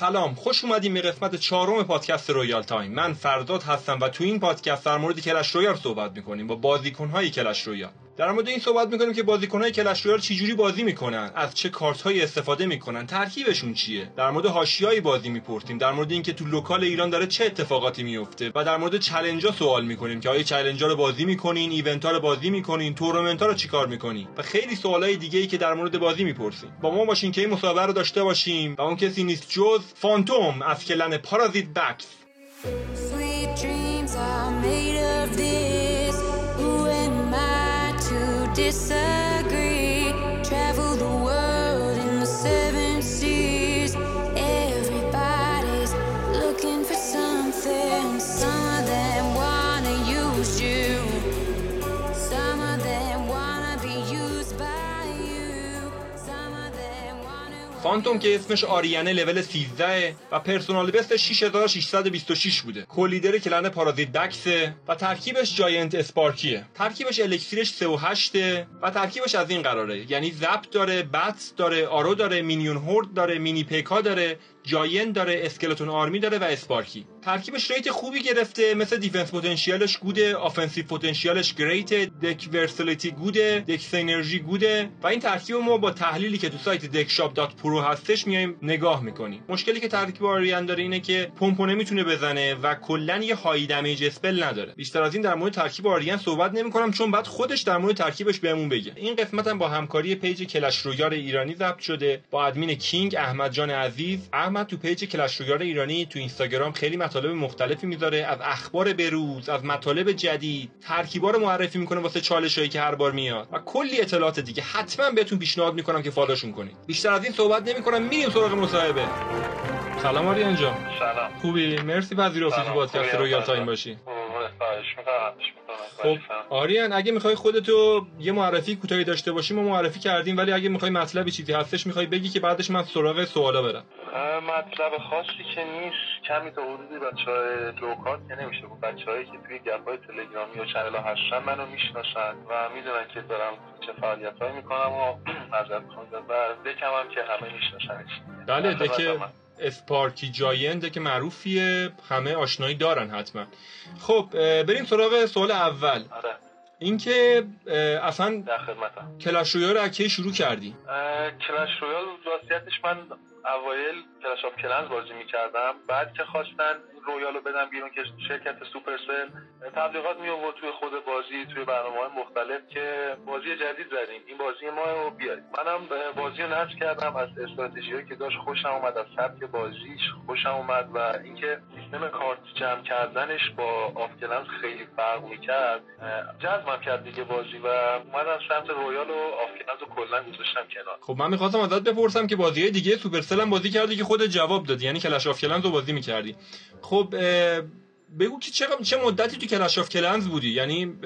سلام. خوش اومدیم به قسمت چهارم پادکست Royale Time. من فرداد هستم و تو این پادکست در مورد Clash Royale صحبت می‌کنیم با بازیکنهای Clash Royale. در مورد این صحبت می‌کنیم که بازیکنهای Clash Royale چجوری بازی می‌کنن از چه کارت های استفاده می‌کنن ترکیبشون چیه؟ در مورد حاشیه‌ای بازی می‌پرسیم در مورد اینکه تو local ایران داره چه اتفاقاتی میفته و در مورد challenge ا سوال می‌کنیم که آیا challenge ا رو بازی می‌کنین event رو بازی می‌کنین تورنمنت ها رو چیکار می‌کنین؟ و خیلی سوالای دیگه ای که در مورد بازی می‌پرسیم. با ما باشین که این مصاحبه رو داشته باشیم و اون کسی نیست جز فانتوم از clan پارازیت بکس. disagree. فانتوم که اسمش آریانه لول 13 و پرسونال بست 6626 بوده. کلیدر کلن پارازیت دکسه و ترکیبش جاینت اسپارکیه. ترکیبش الکتریش 3 و 8 و ترکیبش از این قراره. یعنی zap داره bats داره arrow داره minion horde داره mini P.E.K.K.A داره جاین داره skeleton army داره و sparky. ترکیبش rate خوبی گرفته مثل دیفنس پتانسیالش گوده آفنسیو پتانسیالش گریت دک ورسالیتی گوده دک سینرژی گوده. و این ترکیب ما با تحلیلی که تو سایت deckshop.pro هستش میایم نگاه می‌کنیم. مشکلی که ترکیب آریان داره اینه که pump و نمی‌تونه بزنه و کلا یه high damage spell نداره. بیشتر از این در مورد ترکیب آریان صحبت نمی‌کنم چون بعد خودش در مورد ترکیبش بهمون بگه. این قسمت هم با همکاری page Clash Royale ایرانی ضبط شده با ادمین کینگ احمد جان عزیز احمد تو page Clash Royale ایرانی تو اینستاگرام خیلی مطالب مختلفی می‌ذاره. از اخبار بروز از مطالب جدید ترکیبا رو معرفی می‌کنه واسه چالشایی که هر بار میاد. و کلی اطلاعات دیگه. حتما بهتون پیشنهاد می‌کنم که follow شون کنید. بیشتر از این صحبت نمی‌کنم. میریم سراغ مصاحبه. سلام آریان جان. سلام. خوبی؟ مرسی پذیرفتی تو. پادکست Royale. Time باشی. خواهش می‌کنم. خب آریان اگه می‌خوای خودتو یه معرفی کوتاهی داشته باشیم ما معرفی کردیم ولی اگه می‌خوای مطلبی چیزی هستش می‌خوای بگی که بعدش من سراغ سوالا برم مطلب خاصی که نیست کمی تا حدودی بچه های local که نمیشه بود بچه هایی که توی گپ های تلگرامی و channel ها هستن منو می‌شناسن و می‌دونن که دارم چه فعالیت هایی می‌کنم و نظر می‌خوام و deck م هم که همه میشناسنش بله deck ه. sparky giant ه که معروفیه همه آشنایی دارن حتما. خب بریم سراغ سوال اول. آره. اینکه اصلا در خدمتم. Clash Royale رو کی شروع کردی؟ Clash Royale راستیتش من اوایل Clash of Clans بازی می‌کردم. بعد که خواستن Royale رو بدن بیرون که شرکت Supercell تبلیغات می آورد توی خود بازی توی برنامه های مختلف که بازی جدید زدیم. این بازی ما رو بیارید. منم بازی رو نصب کردم از استراتژی که داشت خوشم اومد از سبک بازیش خوشم اومد و اینکه سیستم کارت جمع کردنش با of Clans خیلی فرق می‌کرد. جذبم کرد دیگه بازی و اومدم سمت Royale و of Clans رو کلا گذاشتم کنار. خب من می‌خواستم ازت بپرسم که بازی دیگه Supercell هم بازی کردی که خود جواب دادی. یعنی Clash of Clans رو بازی می‌کردی. خب بگو که چه, چه مدتی تو Clash of Clans بودی؟ یعنی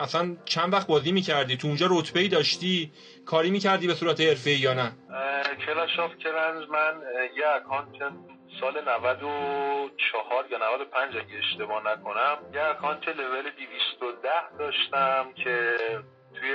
اصلا چند وقت بازی می‌کردی؟ تو اونجا رتبه ای داشتی؟ کاری می‌کردی به صورت حرفه‌ای یا نه؟ اه، Clash of Clans من یه account سال 94 یا 95 اگه اشتباه نکنم یه account level 210 داشتم که توی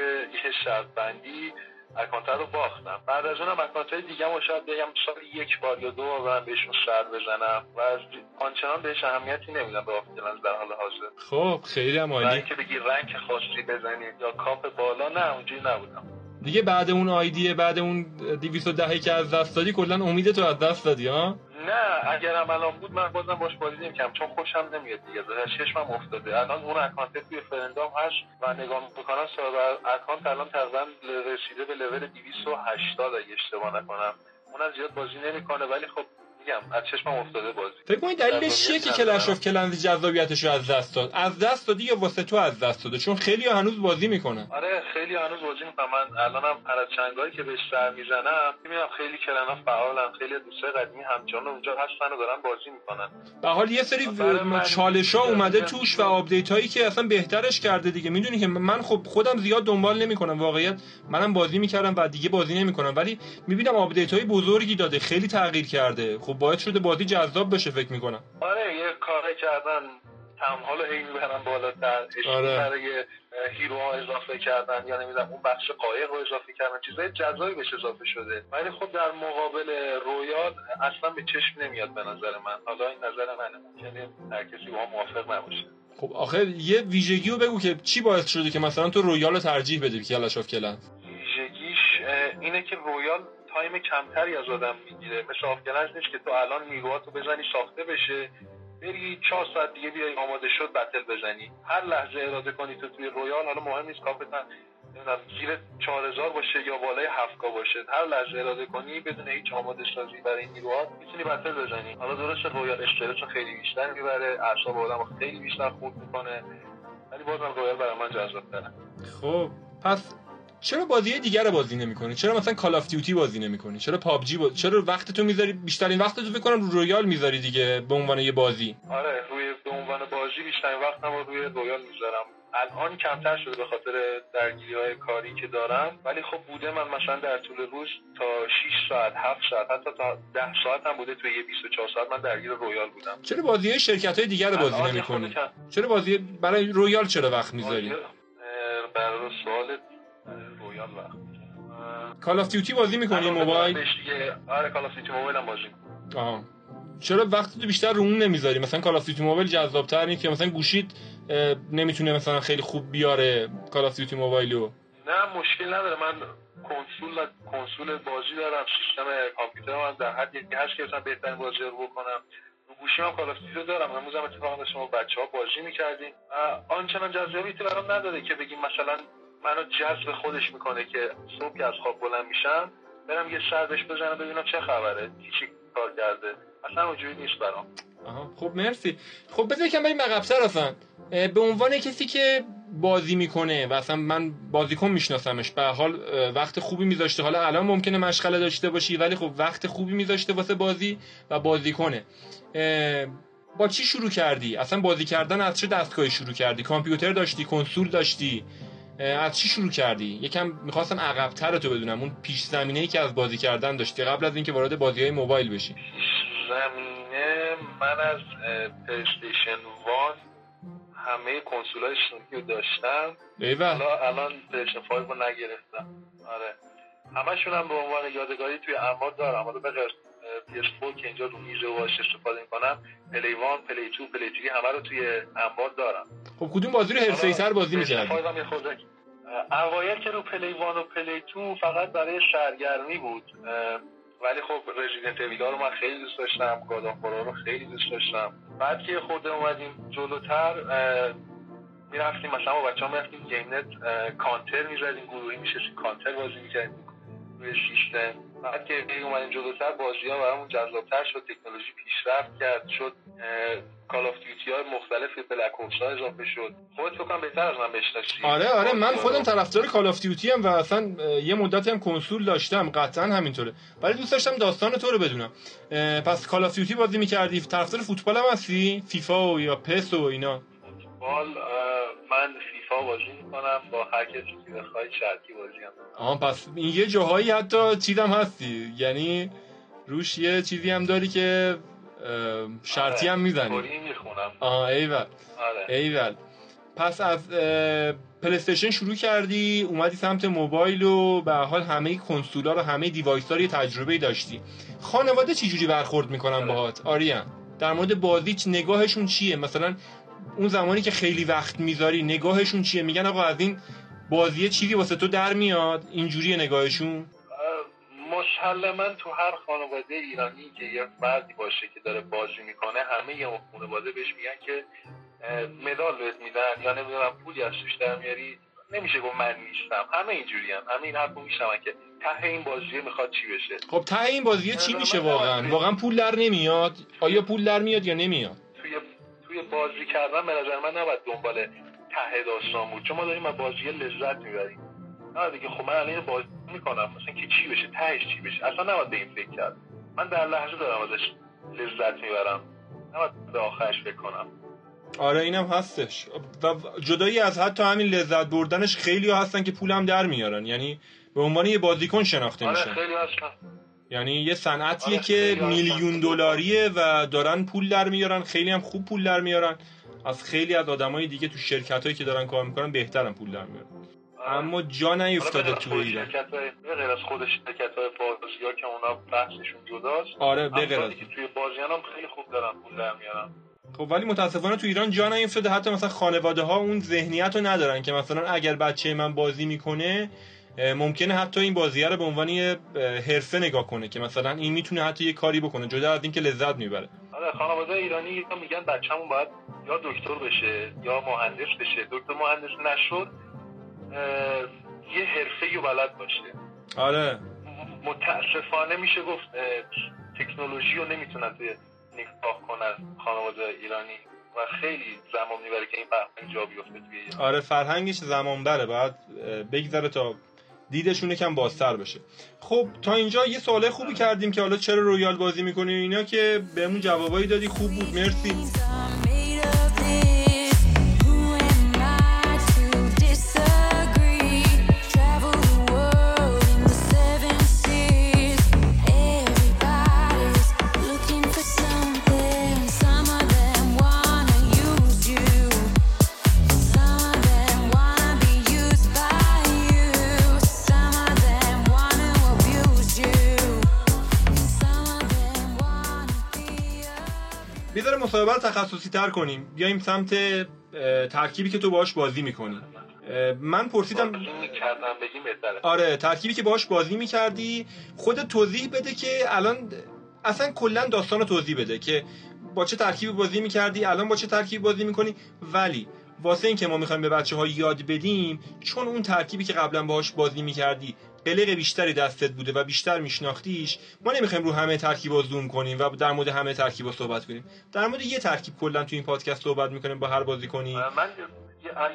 یه شرط بندی account رو باختم. بعد از اونم account های دیگه رو شاید بگم سال یک بار یا دو بار برم بهشون سر بزنم. و از آنچنان بهش اهمیتی نمیدم به of Clans در حال حاضر. خب خیلی هم عالی. اینکه بگی rank خاصی بزنید یا کاپ بالا نه اونجوری نبودم. دیگه بعد اون ID بعد اون 210 که از دست دادی کلا امید تو از دست دادی ها؟ نه اگرم الان بود من بازم باش بازی نمی‌کردم چون خوشم نمیاد دیگه از چشمم افتاده. الان اون account توی friend ام هست و نگاه می‌کنم سرور account الان تقریبا رسیده به لول 280 اگه اشتباه نکنم. اونم زیاد بازی نمی‌کنه ولی خب میگم از چشمم افتاده بازی. فکر کنید دلیلش چیه که Clash of Clans جذابیتش رو از دست داد؟ از دست دادی یا واسه تو از دست داده؟ چون خیلی هنوز بازی می‌کنن. آره خیلی هنوز بازی می‌کنم من الانم هر از چندگاهی که بهش سر می‌زنم می‌بینم خیلی clan ا فعالن خیلی دوستای قدیمی همچنان اونجا هستن و دارن بازی می‌کنن. به حال یه سری چالش ها اومده توش و update هایی که اصلا بهترش کرده دیگه. می‌دونی که من خب خودم زیاد دنبال نمی‌کنم واقعیت. منم بازی می‌کردم و دیگه بازی نمی‌کنم. ولی می‌بینم update های بزرگی داده خیلی تغییر کرده. خب باعث شده بازی جذاب بشه فکر می‌کنم. آره یه کاری کردن. town ها رو هی می‌برن بالاتر آره. برای hero ها اضافه کردن. یا نمی‌دونم اون بخش قایق رو اضافه کردن. چیزای جذابی بهش اضافه شده. ولی خب در مقابل Royale اصلا به چشم نمیاد به نظر من. حالا این نظر منه. ممکنه هر کسی با هم موافق نباشه. خب آخه یه ویژگی رو بگو که چی باعث شده که مثلا تو Royale رو ترجیح بدی که Clash of Clans ویژگیش اینه که Royale time کمتری از آدم می‌گیره. مثل of Clans نیست که تو الان نیروهاتو بزنی ساخته بشه. بری چهار ساعت دیگه بیای آماده شد battle بزنی. هر لحظه اراده کنی تو توی Royale حالا مهم نیست نمی‌دونم زیر 4000 باشه یا بالای 7 باشه. هر لحظه اراده کنی بدون هیچ آماده سازی برای نیروهات می‌تونی battle بزنی. حالا درست Royale استرس خیلی بیشتر می‌بره اعصاب آدم خیلی بیشتر خورد می‌کنه. ولی بازم Royale برای من جذاب خب پس چرا بازی دیگر رو بازی نمی‌کنی؟ چرا مثلا Call of Duty بازی نمی‌کنی؟ چرا PUBG با... چرا وقت تو می‌ذاری بیشترین وقت تو کنم رو Royale می‌ذاری دیگه به عنوان یه بازی. آره روی به عنوان بازی بیشترین وقتم رو روی Royale می‌ذارم. الان کمتر شده به خاطر درگیری های کاری که دارم ولی خب بوده من مثلا در طول روز تا 6 ساعت 7 ساعت حتی تا 10 ساعت هم بوده. توی یه 24 ساعت من درگیر Royale بودم. چرا بازی شرکت های دیگر رو بازی نمی‌کنی؟ چرا بازی برای Royale چرا وقت می‌ذاری؟ برای سوال Royale وقت Call of Duty بازی می‌کنی موبایل؟ آره Call of Duty Mobile هم بازی. آها چرا وقت تو بیشتر رو اون نمی‌ذاری؟ مثلا Call of Duty Mobile جذاب‌تر نیست که مثلا گوشیت نمی‌تونه مثلا خیلی خوب بیاره Call of Duty Mobile و نه مشکل نداره. من کنسول کنسول بازی دارم. سیستم کامپیوتر من در حد یکی هست که بهترین بازی رو بکنم. رو گوشی هم Call of Duty رو دارم. امروز هم اتفاقا با شما بچه ها بازی می‌کردیم. آنچنان جذابیتی برام نداره که بگیم مثلا منو جذب خودش می‌کنه که صبح که از خواب بلند میشم برم یه سر بهش بزنم ببینم چه خبره چی کار کرده. اصلا اونجوری نیست برام. آها خب مرسی. خب بذار یکم بریم عقب‌تر اصلا. به عنوان کسی که بازی می‌کنه و اصلا من بازیکن میشناسمش به حال وقت خوبی میذاشته. حالا الان ممکنه مشغله داشته باشی ولی خب وقت خوبی میذاشته واسه بازی و بازی کنه اه، با چی شروع کردی؟ اصلا بازی کردن از چه دستگاهی شروع کردی؟ کامپیوتر داشتی؟ کنسول داشتی؟ از چی شروع کردی؟ یکم می‌خواستم عقب‌تر تو بدونم. اون پیش زمینه ای که از بازی کردن داشتی. قبل از اینکه وارد بازی های موبایل بشی. زمینه من از PlayStation one همه کنسول های رو داشتم. حالا الان PlayStation 5 رو نگرفتم. آره. همشون هم به عنوان یادگاری توی انبار دارم. حالا به غیر PS4 که اینجا رو میز و استفاده می‌کنم. Play one Play 2 Play 3 همه رو توی انبار دارم. خب کدوم بازی رو حرفه‌ای تر بازی می‌کردی؟ 5 هم یه خورده اه، اوایل که رو Play one و Play 2 فقط برای سرگرمی بود. ولی خب Resident Evil ا رو من خیلی دوست داشتم God of War رو خیلی دوست داشتم. بعد که خورده اومدیم جلوتر می‌رفتیم مثلا با بچه ها می‌رفتیم game net اه، کانتر می‌زدیم گروهی میشستیم کانتر بازی می‌کردیم. روی سیستم بعد که اومدیم جلوتر بازی ها برامون جذابتر شد تکنولوژی پیشرفت کرد شد Call of Duty های مختلف Black Ops ها اضافه شد. خودت فکر کنم بهتر از من بشناسی. آره آره من خودم. طرفدار Call of Duty ام و اصلا یه مدتی هم کنسول داشتم قطعا همینطوره. ولی دوست داشتم داستان تو رو بدونم. پس Call of Duty بازی می‌کردی؟ طرفدار فوتبال هم هستی؟ فیفا و یا PES و اینا؟ فوتبال من فیفا بازی می‌کنم با هر کسی که بخوای شرطی بازی هم آها پس این یه جاهایی حتی چیزم هستی. یعنی روش یه چیزی هم داری که شرطی هم می‌زنی. کری می‌خونم. آها ایول. آره. ایول. پس از پلیستشن شروع کردی اومدی سمت موبایل و به حال همه کنسولا رو همه دیوایس رو یه تجربه داشتی. خانواده چی جوری برخورد می‌کنن آره. باهات؟ آریان در مورد بازی نگاهشون چیه؟ مثلا اون زمانی که خیلی وقت می‌ذاری نگاهشون چیه؟ میگن آقا از این بازی چیزی واسه تو در میاد. اینجوریه نگاهشون؟ مسلما تو هر خانواده ایرانی که یه فردی باشه که داره بازی می‌کنه همه یه خانواده بهش میگن که مدال بهت میدن یا نمی‌دونم پولی از توش در میاری. نمیشه گفت من نیستم. همه اینجوری هم. همه این حرفو میشنون که ته این بازیه می‌خواد چی بشه. خب ته این بازیه چی من- میشه من- واقعا؟ واقعا پول در نمیاد. آیا پول در میاد یا نمیاد؟ بازی کردن به نظر من نباید دنبال ته داستان بود. چون ما داریم از بازی لذت می‌بریم. نه دیگه خب من الان بازی می‌کنم. مثلا که چی بشه تهش چی بشه. اصلا نباید به این فکر کرد. من در لحظه دارم ازش لذت می‌برم. نباید به آخرش فکر کنم. آره اینم هستش. و جدایی از حتی همین لذت بردنش خیلی هستن که پولم در میارن. یعنی به عنوان یه بازیکن شناخته آره میشن. خیلی هستن. یعنی یه صنعتیه آره، که هستن. میلیون دلاریه و دارن پول در میارن خیلی هم خوب پول در میارن. از خیلی از آدمای دیگه تو شرکت هایی که دارن کار می‌کنن بهترن پول در میارن. اما جا نیفتاده تو ایران. غیر از خود شرکت های بازی ها که اونا بحثشون جداست آره به غیر از افرادی که توی بازیان هم خیلی خوب دارن پول در میارن. خب ولی متاسفانه تو ایران جا نیفتاده. حتی مثلا خانواده ها اون ذهنیت رو ندارن که مثلا اگر بچه من بازی می‌کنه ممکنه حتی این بازیه رو به عنوان یه حرفه نگاه کنه که مثلا این می‌تونه حتی یه کاری بکنه جدا از اینکه لذت می‌بره. آره خانواده ایرانی میگن بچه‌مون باید یا دکتر بشه یا مهندس بشه. دکتر مهندس نشد اه، یه حرفه رو بلد باشه. آره. متاسفانه میشه گفت تکنولوژی رو نمی‌تونن توی نگاه کنن خانواده ایرانی و خیلی زمان می‌بره که این فرهنگ جا بیفته توی آره فرهنگش زمان بره باید اه، بگذره تا دیدشون یکم بازتر بشه. خب تا اینجا یه سوال خوبی کردیم که حالا چرا رویال بازی می‌کنی اینا که بهمون جوابایی دادی. خوب بود. مرسی. مصاحبه رو تخصصی تر کنیم. بیایم سمت ترکیبی که تو باهاش بازی می‌کنی. من پرسیدم آره ترکیبی که باهاش بازی می‌کردی خود توضیح بده که الان اصلا کلا داستان رو توضیح بده که با چه ترکیبی بازی می‌کردی الان با چه ترکیبی بازی می‌کنی. ولی واسه اینکه ما می‌خوایم به بچه ها یاد بدیم چون اون ترکیبی که قبلا باهاش بازی می‌کردی قلق بیشتری دستت بوده و بیشتر میشناختیش ما نمی‌خوایم رو همه ترکیبا زوم کنیم و در مورد همه ترکیبا صحبت کنیم. در مورد یه ترکیب کلا تو این پادکست صحبت می‌کنیم با هر بازی کنی. من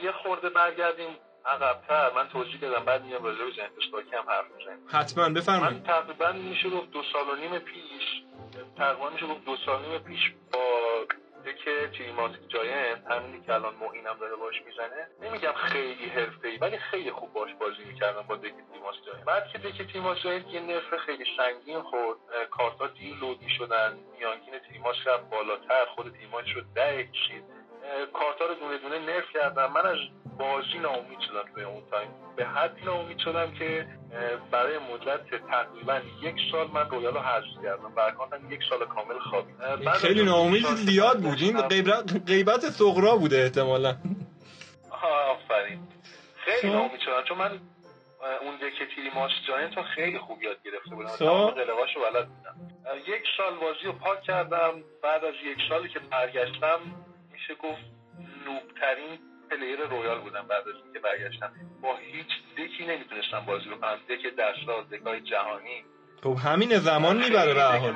یه- خورده برگردیم. عقبتر. من توضیح دادم بعد میام راجع به اشتراکی هم حرف می‌زنیم. حتما من بفرمایید تقریبا میشه گفت دو سال و نیم پیش تقریبا میشه گفت دو سال و نیم پیش با که تیماتیک جاینت همینی که الان معینم داره باش می‌زنه نمیگم خیلی حرفه‌ای ولی خیلی خوب باش بازی می‌کردم با دک تیماتیک جاینت بعد که دک تیماتیک جاینت یه نرف خیلی سنگین خورد. کارتا دیر load می‌شدن میانگین تیماش رفت بالاتر خود تیماش شد ده کشید. کارتا رو دونه دونه nerf کردن من از بازی ناامید شدم به اون time. به حدی ناامید شدم که برای مدت تقریبا یک سال من Royale رو حذف کردم. و account م یک سال کامل از خیلی ناامید زیاد بود. این غیبت غیبت صغرا بوده احتمالا. آفرین. خیلی. ناامید شدم. چون من اون دکه تیری ماس جاینت رو خیلی خوب یاد گرفته بودم. تمام قلقاش رو بلد بودم. یک سال بازی رو پاک کردم. بعد از یک سالی که برگشتم میشه گفت نوبترین پلیر رویال بودم بعد از اینکه برگشتم. با هیچ دکی نمی‌تونستم بازی رو کنم دک دستاز دکای جهانی. خب همین زمان می‌بره به حال.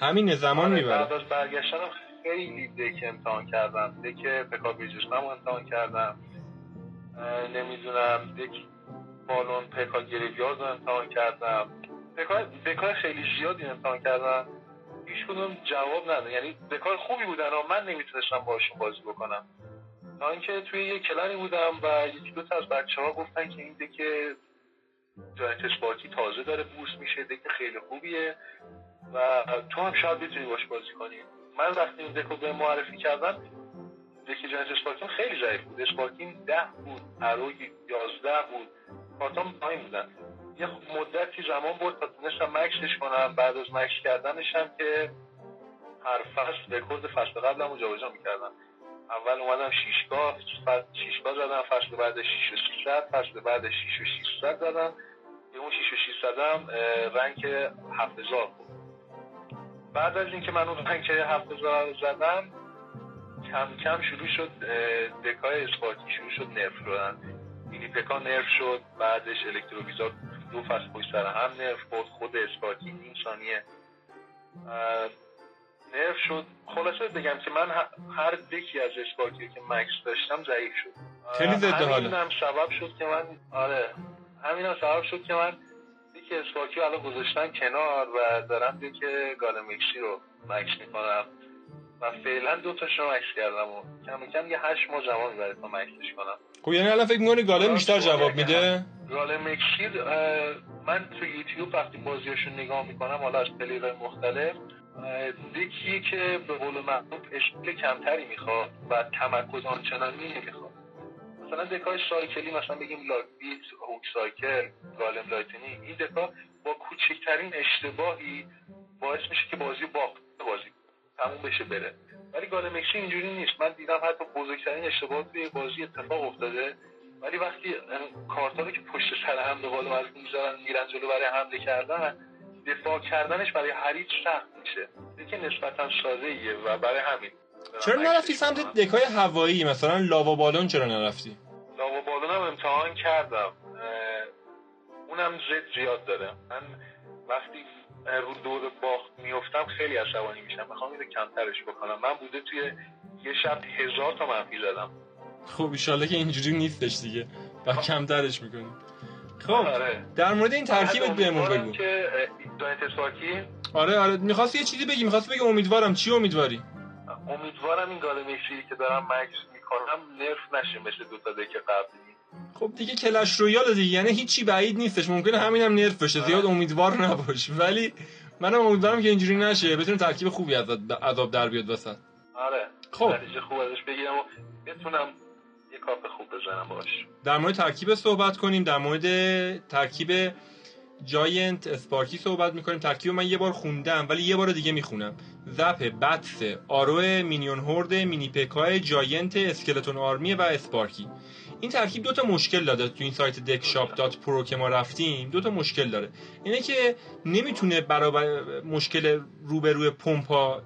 همین زمان آره، می‌بره. بعد از برگشتنم خیلی دک امتحان کردم. دک پکا بیجسمم رو امتحان کردم. نمی‌دونم دک بالون پکا گریویاز رو امتحان کردم. دکای- خیلی زیادی امتحان کردم. هیچ کدوم جواب ندادن. یعنی دکای خوبی بودن و من نمی‌تونستم باشون بازی بکنم. تا اینکه توی یه کلنی بودم و یکی دو تا از بچه ها گفتن که این دک جاینت اسپارکی تازه داره بورس میشه دک خیلی خوبیه و تو هم شاید بتونی باش بازی کنی. من وقتی این دکو به معرفی کردم دکی جاینت اسپارکین خیلی ضعیف بود. اسپارکین ده بود ارو یازده بود. کارتام پایین بودن. یه مدتی زمان بود تا تونستم مکسش کنم. بعد از مکس کردنش هم که هر فصل رکورد فصل قبلم رو جابجا می‌کردم. اول اومدم شیشگاه شیشگاه زدم فصل بعد شیش و سیصد فصل بعد شیش و شیشصد زدم. که اون شیش و هم اه، رنگ هفت هزار بود. بعد از اینکه من اون رنگ هفت هزار زدم کم کم شروع شد دکای اسپارتی شروع شد نرف شدن مینی پکا نرف شد بعدش الکتروویزا دو فصل پشت سر هم نرف خورد خود اسپارتی نیم ثانیه. نرف شد. خلاصه بگم که من هر دکی از اسپارتی که مکس داشتم ضعیف شد. خیلی ضد حاله. همینم سبب شد که من آره. همینم سبب شد که من دیگه اسپارکی الان گذاشتم کنار و دارم دیگه گالمکسی رو مکس می‌کنم. و فعلا دو تاش رو مکس کردم و کم کم یه هشت ماه زمان می‌بره تا مکسش کنم. خب یعنی الان فکر می‌کنی گالم بیشتر جواب میده؟ گالمکسی من تو یوتیوب وقتی بازیاشون نگاه می‌کنم حالا از پلیرهای مختلف دکی که به قول معروف اشکال کمتری می‌خواد و تمرکز آنچنانی نمی‌خواد. مثلا deck ای cycle ی مثلا بگیم log bait hog cycle golem lightning ی این deck ا با کوچکترین اشتباهی باعث میشه که بازی باخت بازی تموم بشه بره. ولی golem اکسی اینجوری نیست. من دیدم حتی بزرگترین اشتباهات توی بازی اتفاق افتاده. ولی وقتی کارتا رو که پشت سر هم به قول معروف می‌ذارن میرن جلو برای حمله کردن دفاع کردنش برای حریف سخت میشه. که نسبتا ساده و برای همین چرا نرفتی سمت دکای هوایی؟ مثلا لاوا بالون چرا نرفتی؟ لاوا بالون هم امتحان کردم. اونم زد زیاد داره. من وقتی رو دور باخت میفتم خیلی عصبانی میشم. می‌خوام اینو کمترش بکنم. من بوده توی یه شب هزار تا منفی زدم. خب ایشالله که اینجوری نیستش دیگه. و کمترش می‌کنی. خب آره. در مورد این ترکیبت بعد بهمون بگو. که آره آره. می‌خواستی یه چیزی بگی؟ می‌خواستی بگی امیدوارم. چی امیدواری؟ امیدوارم این گالمکسی که دارم مکس می‌کنم نرف نشه مثل دوتا دک قبلی. خب دیگه کلش رویال دیگه. یعنی هیچی بعید نیستش. ممکنه همینم نرف بشه. زیاد امیدوار نباش. ولی منم امیدوارم که اینجوری نشه. بتونه ترکیب خوبی از عذاب در بیاد وسط. آره. خب. نتیجه خوب ازش بگیرم و بتونم خوب بزنم باش. در مورد ترکیب صحبت کنیم در مورد ترکیب giant sparky صحبت می‌کنیم. ترکیب من یه بار خوندم ولی یه بار دیگه می‌خونم. zap bats arrow minion horde mini pekka ی giant skeleton army و sparky این ترکیب دو تا مشکل داره. تو این سایت deckshop dot pro که ما رفتیم دو تا مشکل داره. اینه که نمی‌تونه برابر مشکل روبروی پمپ ها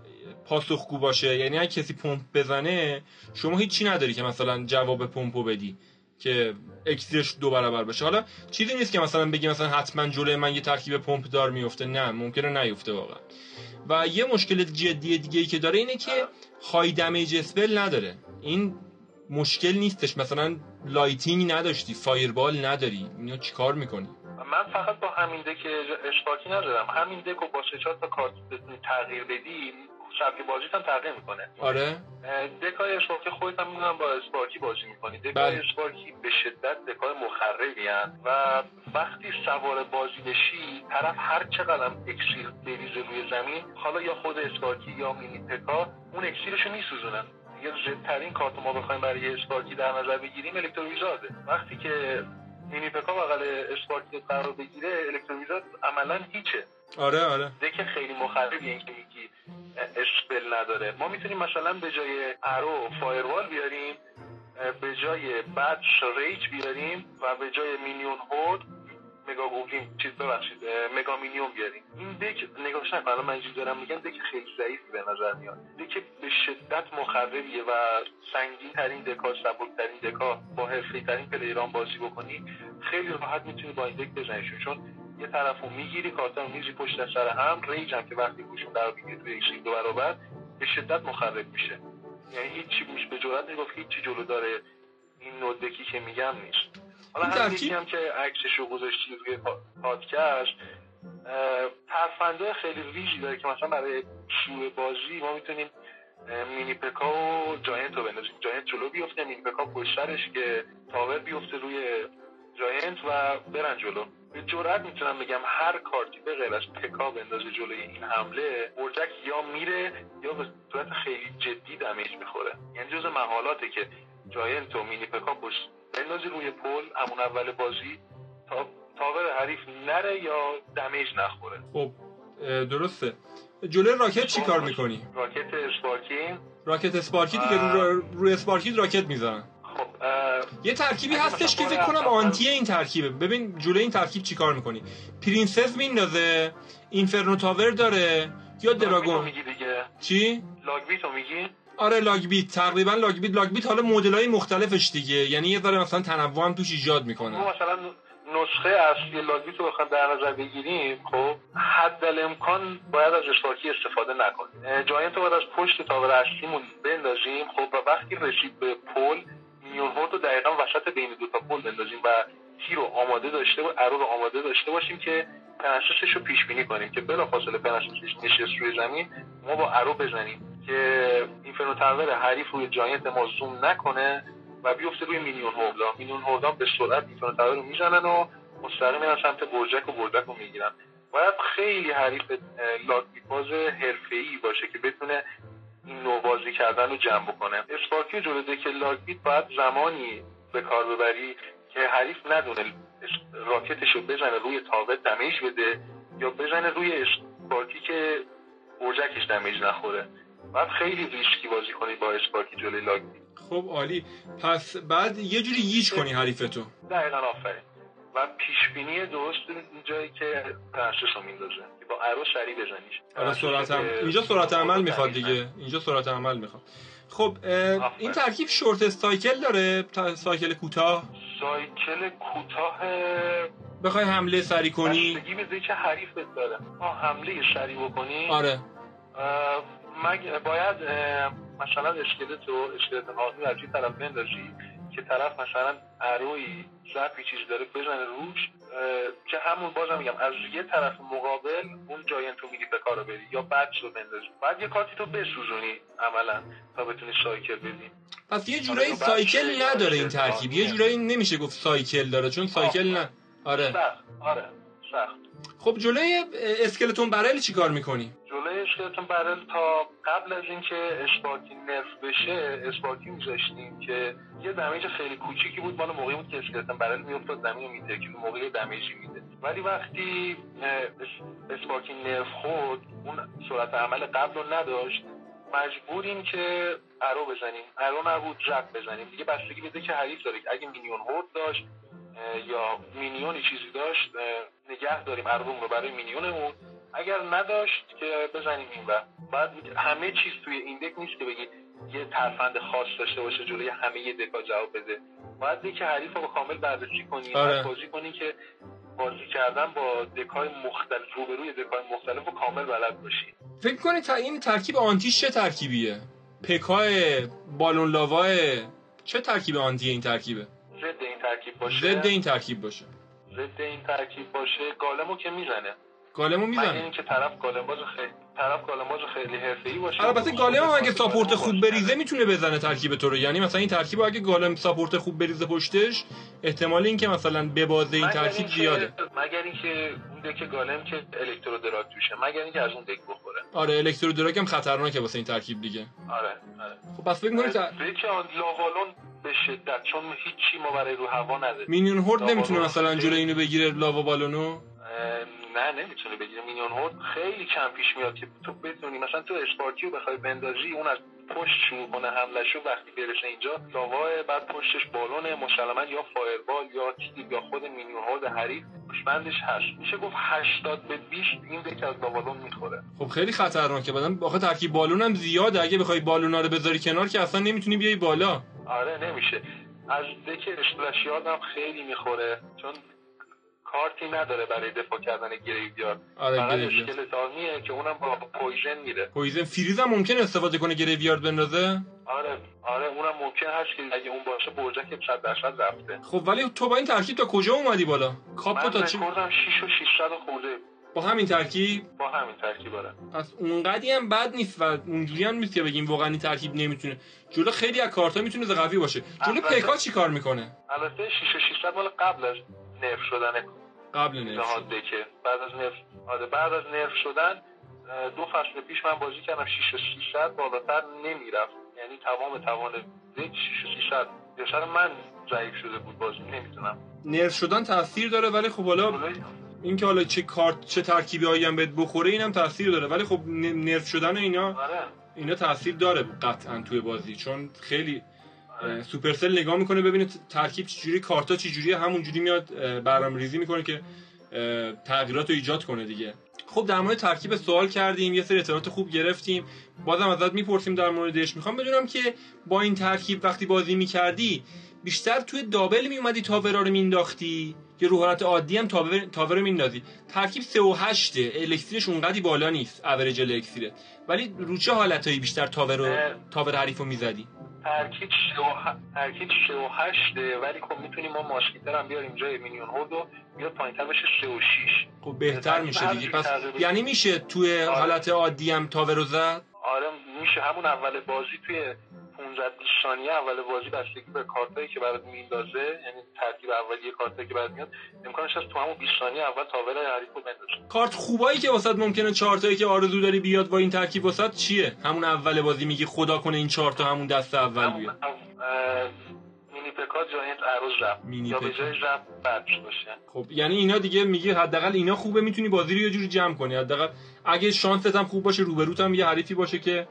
پاسخگو باشه. یعنی اگه کسی پمپ بزنه شما هیچی نداری که مثلا جواب پمپو بدی که اکسیرش دو برابر بشه حالا چیزی نیست که مثلا بگی مثلا حتما جلوی من یه ترکیب پمپ دار میفته. نه ممکنه نیفته واقعا. و یه مشکل جدی دیگه ای که داره اینه که high damage spell نداره. این مشکل نیستش. مثلا lightning نداشتی fireball نداری. اینو چیکار می‌کنی؟ من فقط با همین deck اشتراکی ندارم. همین deck رو با چهار تا کارت تغییر بدی سبک بازیت هم تغییر می‌کنه. آره. دکای اسپارکی خودت هم می‌دونم با اسپارکی بازی می‌کنی. دکای بله. اسپارکی به شدت دکای مخربی هن و وقتی سوار بازی بشی طرف هر چقدر اکسیر بریزه روی زمین حالا یا خود اسپارکی یا مینی پکا اون اکسیرشو میسوزونن. یا زدترین کارت ما بخوایم برای اسپارکی در نظر بگیریم الکتروویزارده وقتی که مینی پکا بغل اسپارکی قرار بگیره الکتروویزار عملا هیچه. آره آره. دک خیلی مخربیه این که spell نداره. ما می‌تونیم مثلا به جای arrow fireball بیاریم به جای bats rage بیاریم و به جای minion horde mega goblin چیز ببخشید mega minion بیاریم. این deck نگاهش نکن الان من اینجوری دارم میگم deck خیلی ضعیفی به نظر میاد. deck به شدت مخربیه و سنگین ترین deck ا سبک ترین deck ا با حرفه‌ای ترین player ان بازی بکنی خیلی راحت می‌تونی با این deck بزنیشون. چون یه طرفو می‌گیری کارتا رو میزی پشت سر هم ریج هم که وقتی گوشون در بگیری توی یک دو برابر به شدت مخرب میشه. یعنی هیچی میش به جرات می‌گفت هیچی جلو داره این نوع دکی که میگم نیست. حالا هم هم که عکسش رو گذاشتی روی پا- پادکست ترفنده خیلی ریجی داره که مثلا برای شروع بازی ما می‌تونیم مینی پکا و جاینت رو بندازیم. جاینت جلو بیفته مینی پکا پشت سرش که تاور بیفته روی جاینت و برن جلو. به جرات می‌تونم بگم هر کارتی به غیر از پکا بندازه جلوی این حمله برجک یا میره یا به صورت خیلی جدی دمیج می‌خوره. یعنی جز محالاته که جاینت و مینی پکا پشت بندازی روی پل همون اول بازی تا تاور حریف نره یا دمیج نخوره. خب درسته. جلوی راکت چی کار می‌کنی؟ راکت اسپارکی rocket sparky دیگه رو, رو, رو sparky rocket می‌زنن. خب یه ترکیبی هستش که فکر کنم anti این ترکیبه. ببین جلوی این ترکیب چی کار می‌کنی؟ princess میندازه inferno tower داره یا dragon؟ میگی دیگه. چی؟ log bait و میگی؟ آره log bait تقریبا log bait log bait حالا مدلای مختلفش دیگه. یعنی یه ذره مثلا تنوع هم توش ایجاد می‌کنه. مثلا نسخه اصلی log bait رو بخوایم در نظر بگیریم خب حد امکان باید از sparky استفاده نکنیم. giant رو باید از پشت tower اصلیمون بندازیم خب و وقتی رسید به پل میون هورد رو دقیقا وسط بین دو تا پل بندازیم و تی رو آماده داشته و ارو رو آماده داشته باشیم که پنسوسش رو پیش بینی کنیم که بلافاصله پنسوسش نشست روی زمین ما با ارو بزنیم که اینفرنو تاور حریف روی جاینت ما زوم نکنه و بیفته روی میلیون هوردا میلیون هوردا به سرعت اینفرنو رو می‌زنن و مستقیم میرن سمت برجک و برجک رو می‌گیرن. باید خیلی حریف باز حرفه‌ای باشه که بتونه این نوع بازی کردن رو جمع بکنه. sparky جلو deck log bait باید زمانی به کار ببری که حریف ندونه rocket ش رو بزنه روی tower damage بده یا بزنه روی sparky که برجکش damage نخوره. باید خیلی ریسکی بازی کنی با sparky جلوی log bait خب عالی. پس بعد یه جوری ییچ کنی حریفتو. دقیقا آفرین. و پیش بینی درست جایی که princess ش رو میندازه. که با arrow سریع بزنیش. آره سرعت هم... که- اینجا سرعت عمل می‌خواد دیگه. اینجا سرعت عمل می‌خواد. خب این ترکیب شورت سایکل داره؟ سایکل کوتاه؟ سایکل کوتاه بخوای حمله سری کنی؟ بستگی به چه حریفت داره. ها حمله سریع بکنی؟ آره. مگ باید مثلا اسکلت و اسکلت آهی از یه طرف بندازی. که طرف مثلا اروی زپی چیز داره بزنه روش که همون بازم میگم از یه طرف مقابل اون جاینت رو میگی به کار رو بری یا بچ رو بندازی بعد یه کارتی تو بسوزونی عملا تا بتونی سایکل بدی پس یه جورایی آره، سایکل بچه- نداره این ترکیب. یه. جورایی نمیشه گفت سایکل داره چون سایکل نه. آره. آره سخت. خب جلوی اسکلتون برل چی کار می‌کنی؟ جلوی اسکلتون برل تا قبل از اینکه اسپارکی نرف بشه اسپارکی میذاشتیم که یه damage خیلی کوچیکی بود مال موقعی بود که skeleton barrel میافتاد زمین رو میترکید اون موقع یه damage ی میده. ولی وقتی اه، اس- sparky nerf خورد اون سرعت عمل قبل رو نداشت. مجبوریم که arrow بزنیم. arrow نبود zap بزنیم. دیگه بستگی بده که حریف داره. که اگه minion horde داشت یا minion ی چیزی داشت نگه داریم arrow م رو برای minion مون اگر نداشت که بزنیم این barrel بعد همه چیز توی این دک نیست که بگی یه ترفند خاص داشته باشه جلوی همه یه دکا جواب بده. باید دیگه حریف رو کامل بررسی کنی آره. بازی کنی که بازی کردن با دکای مختلف روبروی دکای مختلف رو کامل بلد باشی. فکر کنی تا این ترکیب آنتیش چه ترکیبیه؟ پکای بالون لاواه چه ترکیب آنتی این ترکیبه؟ ضد این ترکیب باشه؟ ضد این ترکیب باشه. ضد این ترکیب باشه گالمو که می‌زنه. گالمو می‌زنه. اینکه طرف گالمباز خیلی طرف گالمباز خیلی حرفه‌ای باشه. البته گالم هم اگه ساپورت خوب بریزه می می‌تونه بزنه ترکیب تو رو. یعنی مثلا این ترکیب اگه گالم ساپورت خوب بریزه پشتش احتمال اینکه مثلا ببازه این ترکیب زیاده. مگر اینکه اون دک گالم که الکترو دراگ توشه. مگر اینکه از اون دک بخوره. آره الکترو دراگ هم خطرناکه واسه این ترکیب دیگه. آره آره. خب پس فکر آن لاوالون به شدت چون هیچی ما برای رو هوا نداره minion horde نمی‌تونه مثلا جلوی اینو بگیره lava balloon و؟ نه نمی‌تونه بگیره. minion horde خیلی کم پیش میاد که تو بتونی مثلا تو sparky و بخوای بندازی اون از پشت شروع کنه حملشو وقتی برسه اینجا lava بعد پشتش balloon ه مسلما یا fireball یا zap یا خود minion horde حریف پشت‌بندش هست میشه گفت 80 به 20 این deck از lavaloon می‌خوره. خب خیلی خطرناکه. بعدن آخه ترکیب balloon هم زیاده. اگه بخوای balloon ا رو بذاری کنار که اصلا نمی‌تونی بیای بالا. آره نمیشه. از deck splashyard هم خیلی می‌خوره. چون کارتی نداره برای دفاع کردن graveyard آره فقط. skeleton army ه که اونم با poison میره. poison freeze هم ممکن استفاده کنه graveyard بندازه؟ آره آره اونم ممکن هست که اگه اون باشه برجک 100 درصد رفته خب ولی تو با این ترکیب تا کجا اومدی بالا؟ کاپو تا چی؟ رکوردم 6 و 600 خورده. با همین ترکیب؟ با همین ترکیب آره. پس اونقدی هم بد نیست و اونجوری هم نیست که بگیم واقعا این ترکیب نمی‌تونه. جلو خیلی از کارتا می‌تونه قوی باشه. جلو پکا چی کار می‌کنه؟ البته 6 و 600 مال قبل از نرف شدن قبل نرف دکه بعد از نرف آره بعد از نرف شدن دو فصل پیش من بازی کردم 6 و 600 بالاتر نمی‌رفت. یعنی تمام توان دک 6 و 600 یا شاید من ضعیف شده بود بازی نمی‌تونم نرف شدن تاثیر داره ولی خب حالا اینکه حالا چه کارت چه ترکیبی هایی هم بهت بخوره اینم تاثیر داره. ولی خب نرف شدن اینا آره. اینا تاثیر داره قطعا توی بازی. چون خیلی Supercell نگاه می‌کنه ببینه ترکیب چجوری کارتا چجوری همونجوری میاد اه، برنامه ریزی می‌کنه که تغییرات رو ایجاد کنه دیگه. خب در مورد ترکیب سوال کردیم یه سری اطلاعات خوب گرفتیم بازم ازت می‌پرسیم در موردش. می‌خوام بدونم که با این ترکیب وقتی بازی می‌کردی بیشتر توی double میومدی tower ا رو مینداختی یا رو حالت عادی هم tower, tower رو میندازی ترکیب 3 و 8 اکسیرش اونقدی بالا نیست اوریج الکتریه ولی رو چه حالتایی بیشتر تاور رو. تاور حریف رو می‌زدی. ترکیب 3 و ه- ترکیب 3 و 8 ولی خب می‌تونیم ما ماسکیتر هم بیاریم جای مینیون هورد و بیاد پایینتر بشه 3 و 6 خب بهتر میشه دیگه. پس یعنی میشه توی آره. حالت عادی هم تاور رو زد؟ آره میشه همون اول بازی توی 16 20 ثانیه اول بازی بستگی به کارتایی که برات میندازه یعنی ترتیب اولیه کارتایی که برات میاد امکانش هست تو همون 20 ثانیه اول تاور حریف رو بندازه کارت خوبایی که واسط ممکنه چهار تایی که آرزو داری بیاد با این ترکیب واسط چیه؟ همون اول بازی میگی خدا کنه این چهار تا همون دست اول بیاد. مینی پکا جاینت عروض رفت. مینی یا به. جای رفت باشه. خب یعنی اینا دیگه میگی حداقل اینا خوبه می‌تونی بازی رو یه جوری جمع کنی. حداقل اگه شانست هم خوب باشه روبروت هم یه حریفی باشه که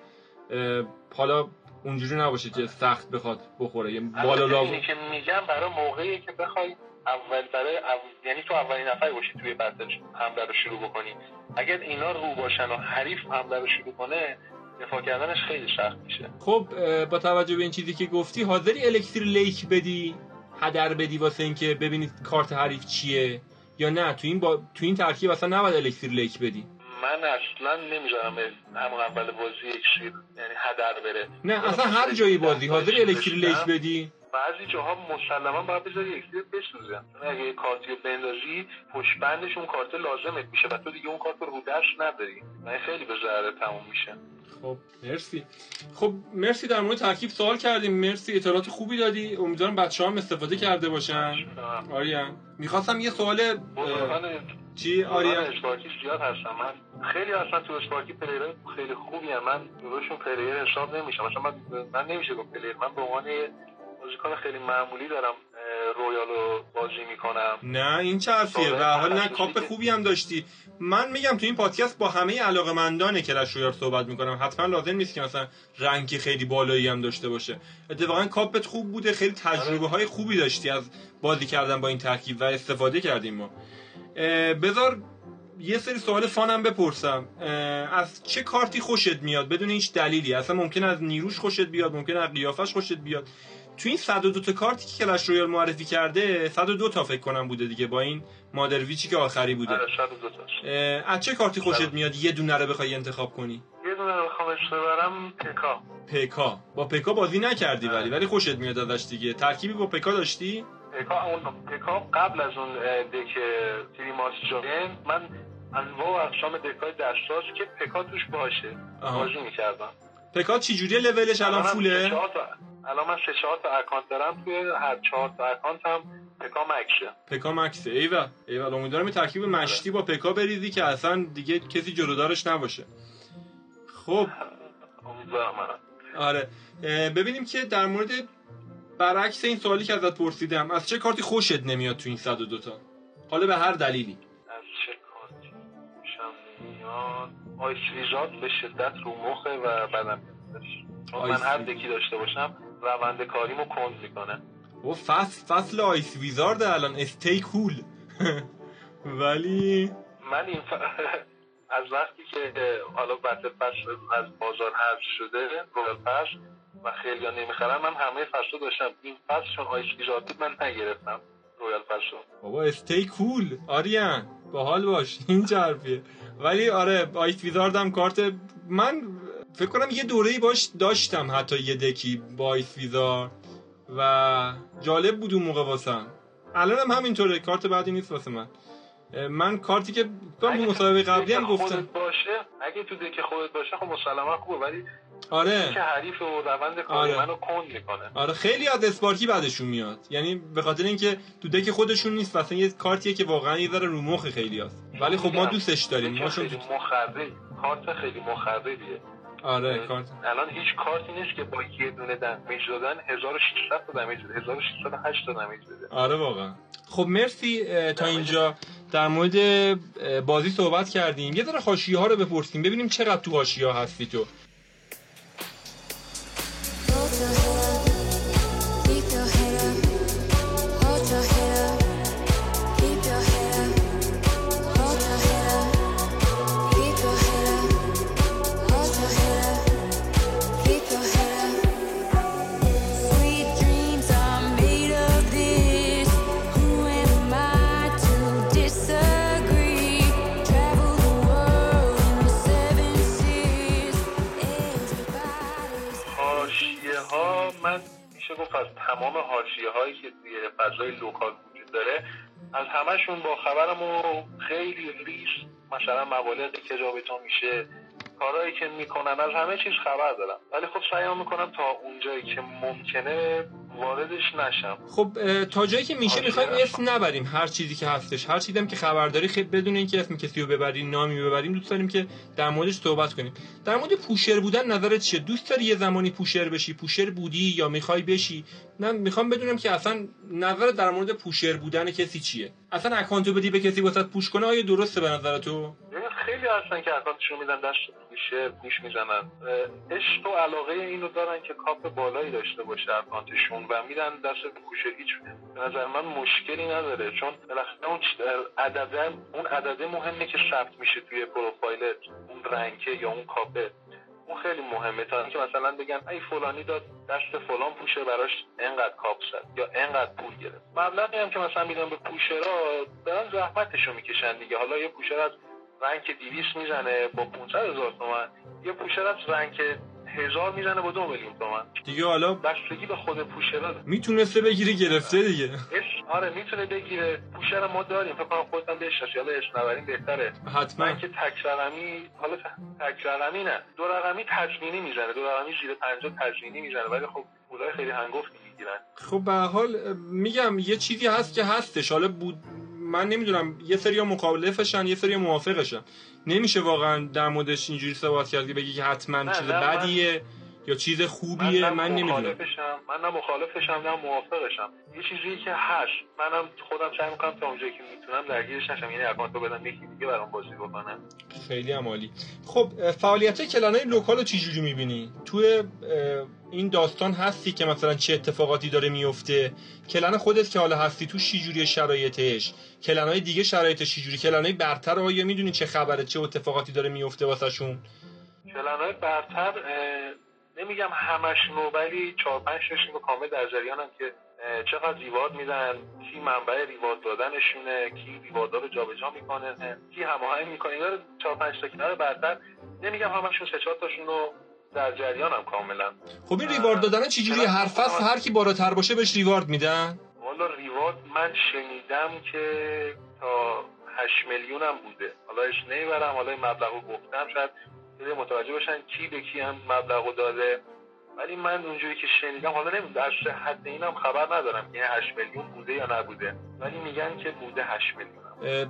حالا اونجوری نباشه که سخت بخواد بخوره. یه بالا لاو اینی که میگم برای موقعی که بخوای اول برای اول... یعنی تو اولین نفر باشی توی battle حمله رو شروع بکنی. اگر اینا رو باشن و حریف حمله رو شروع کنه دفاع کردنش خیلی سخت میشه. خب با توجه به این چیزی که گفتی حاضری elixir leak بدی؟ هدر بدی واسه اینکه ببینید کارت حریف چیه؟ یا نه؟ تو این با... تو این ترکیب اصلا نباید elixir leak بدی. من اصلا نمی‌ذارم همون اول بازی اکسیر یعنی هدر بره. نه اصلا هر جایی بازی حاضری elixir leak بدی؟ بعضی جاها مسلما باید بذاری اکسیر بسوزه. چون اگه یه کارتی بندازی پشت بندش اون کارت لازمت میشه و تو دیگه اون کارت رو دست نداری. و این خیلی به ضرر تموم میشه. خب مرسی. خب مرسی در مورد ترکیب سوال کردیم. مرسی اطلاعات خوبی دادی. امیدوارم بچه هم استفاده کرده باشن. آریان می‌خواستم یه سوال چی؟ آریان Sparky زیاد هستم من خیلی اصلا تو Sparky player خیلی خوبی هم. من جلوشون player حساب نمیشم. مثلا من, من نمیشه گفت player. من به عنوان بازیکن خیلی معمولی دارم اه، Royale رو بازی می‌کنم. نه این چه حرفیه؟ به حال نه کاپ خوبی هم داشتی. من میگم تو این پادکست با همه علاقمندان Clash Royale صحبت می‌کنم. حتما لازم نیست که مثلا rank ی خیلی بالایی هم داشته باشه. اتفاقا کاپت خوب بوده خیلی تجربه های خوبی داشتی از بازی کردن با این ترکیب و استفاده کردیم ما. بذار یه سری سوال fun م بپرسم. از چه کارتی خوشت میاد؟ بدون هیچ دلیلی. اصلا ممکن از نیروش خوشت بیاد ممکن از قیافش خوشت بیاد. تو این 102 تا کارتی که کلش رویال معرفی کرده 102 تا فکر کنم بوده دیگه با این مادر ویچی که آخری بوده. آره از چه کارتی خوشت میاد؟ یه دونه رو بخوای انتخاب کنی. یه دونه رو بخوام ببرم پکا. پکا. با پکا بازی نکردی آره. ولی ولی خوشت میاد ازش دیگه. ترکیبی با پکا داشتی؟ پکا اون پکا قبل از اون دک تریماس جاین من انواع اقسام دکای دستاس که پکا توش باشه. بازی می‌کردم. Pekka چی جوریه لولش الان full ه؟ الان من سه چهار تا اکانت دارم توی هر چهار تا اکانت هم Pekka max ه. Pekka max ه. ایول. ایول امیدوارم یه ترکیب مشتی با Pekka بریزی که اصلا دیگه کسی جلودارش نباشه. خب. امیدوارم. آره. ببینیم که در مورد برعکس این سوالی که ازت پرسیدم از چه کارتی خوشت نمیاد تو این 102 تا؟ حالا به هر دلیلی. از چه کارتی خوشم نمیاد Ice به شدت رو مخه و بدم من هر. deck ی داشته باشم. روند کاریمو کند می‌کنه. و فصل فصل Ice Wizard الان. stay cool ولی من این ف... از وقتی که حالا battle pass از بازار حذف شده Royale pass و خیلی ها نمی‌خرن من همه فصل داشتم. این فصل چون Ice Wizard بود من نگرفتم Royale pass رو. بابا stay cool آریان باحال باش. این چه حرفیه ولی آره Ice Wizard هم کارت من فکر کنم یه دوره‌ای باش داشتم حتی یه deck ی با Ice Wizard و جالب بود اون موقع واسم. الان هم همینطوره کارت بعدی نیست واسه من. من کارتی که تو مسابقه قبلی هم گفتم. باشه اگه تو deck خودت باشه خب مسلما خوبه ولی آره. که حریف و روند کاری آره. منو کند می‌کنه. آره خیلی از اسپارکی بعدشون میاد. یعنی به خاطر اینکه تو دک خودشون نیست مثلا یه کارتیه که واقعا یه ذره رو مخ خیلی هست ولی خب ما دوستش داریم ما مخربی کارت خیلی مخربیه آره کارت. الان هیچ کارتی نیست که با یه دونه دمیج دادن 1600 تا دمیج بده 1608 تا دمیج بده. آره واقعا. خب مرسی تا اینجا. در مورد بازی صحبت کردیم. یه ذره حاشیه ها رو بپرسیم. ببینیم چقدر تو حاشیه ها هستی تو. گفت از تمام حاشیه هایی که توی فضای local وجود داره از همشون با خبرم و خیلی ریز مثلا مبالغی که میشه کارهایی که می‌کنن از همه چیز خبر دارم. ولی خب سعی می‌کنم تا اونجایی که ممکنه واردش نشم. خب تا جایی که میشه آره. می‌خوایم اسم نبریم هر چیزی که هستش. هر چیزی هم که خبرداری خیلی بدون اینکه اسم کسی رو ببریم نامی ببریم دوست داریم که در موردش صحبت کنیم. در مورد پوشر بودن نظرت چیه؟ دوست داری یه زمانی پوشر بشی؟ پوشر بودی یا می‌خوای بشی؟ نه می‌خوام بدونم که اصلا نظر در مورد پوشر بودن کسی چیه. اصلا اکانتو بدی به کسی واسه پوش کنه؟ آیا درسته به نظر تو؟ خیلی هستن که اکانتشون میدن دست میشه گوش می‌زنن. عشق و علاقه اینو دارن که کاپ بالایی داشته باشه اکانتشون و میدن دست پوشه هیچ. به نظر من مشکلی نداره چون بالاخره اون عدده اون عدده مهمه که ثبت میشه توی پروفایلت اون رنکه یا اون کاپه اون خیلی مهمه. تا اینکه مثلا بگن ای فلانی داد دست فلان پوشه براش انقدر کاپ زد یا انقدر پول گرفت. مبلغی هم که مثلا میدن به پوشرا دارن زحمتشو می‌کشن دیگه. حالا یه پوشر از رنگ 200 می‌زنه با 500 هزار تومن یه پوشر از رنگ هزار می‌زنه با دو میلیون تومن. دیگه حالا بستگی به خود پوشر داره. می‌تونسته بگیری گرفته دیگه. آره می‌تونه بگیره. پوشر ما داریم. فکر کنم هم بشناسی. حالا اسم نبریم بهتره. حتما. من که تک رقمی حالا تک رقمی نه. دو رقمی تضمینی می‌زنه. دو رقمی زیر 50 تضمینی می‌زنه. ولی خب پولای خیلی هنگفتی می‌گیرن. خب به حال میگم یه چیزی هست که هستش. حالا بود من نمی‌دونم یه سری مخالفشن یه سری موافقشن. نمیشه واقعا در موردش اینجوری صحبت کرد که بگی که حتما چیز بدیه. یا چیز خوبیه؟ نه من نمی‌دونم. من نه مخالفشم نه موافقشم. یه چیزی که هست. منم خودم سعی می‌کنم تا اونجایی که می‌تونم درگیرش نشم. یعنی اکانتو بدم یکی دیگه برام بازی بکنم خیلی هم عالی. خب فعالیت clan ای local رو چجوری می‌بینی؟ توی اه، این داستان هستی که مثلا چه اتفاقاتی داره میفته clan خودت که حالا هستی تو چجوری شرایطش؟ clan ای دیگه شرایطش چجوری؟ clan ای برتر آیا می‌دونی چه خبره چه اتفاقاتی داره میفته واسهشون؟ clan های برتر نمیگم همشونو ولی چهار پنج رو کامل در جریانم که چقدر reward میدن کی منبع reward دادنشونه کی reward ها رو جابجا می‌کنه کی هماهنگ می‌کنه اینا رو چهار پنج تا کنار برتر نمیگم همشون سه چهار تاشون رو در جریانم کاملا. خب این ریوارد دادن چجوری هر فصل هر کی بالاتر باشه بهش ریوارد میدن؟ والا ریوارد من شنیدم که تا 8 میلیون هم بوده. حالا اش نمی‌برم حالا این مبلغ رو گفتم شاید متوجه باشن کی به کی هم مبلغ داده. ولی من اونجوری که شنیدم حالا نمی‌دونم در حد اینم خبر ندارم که 8 میلیون بوده یا نبوده. ولی میگن که بوده 8 میلیون.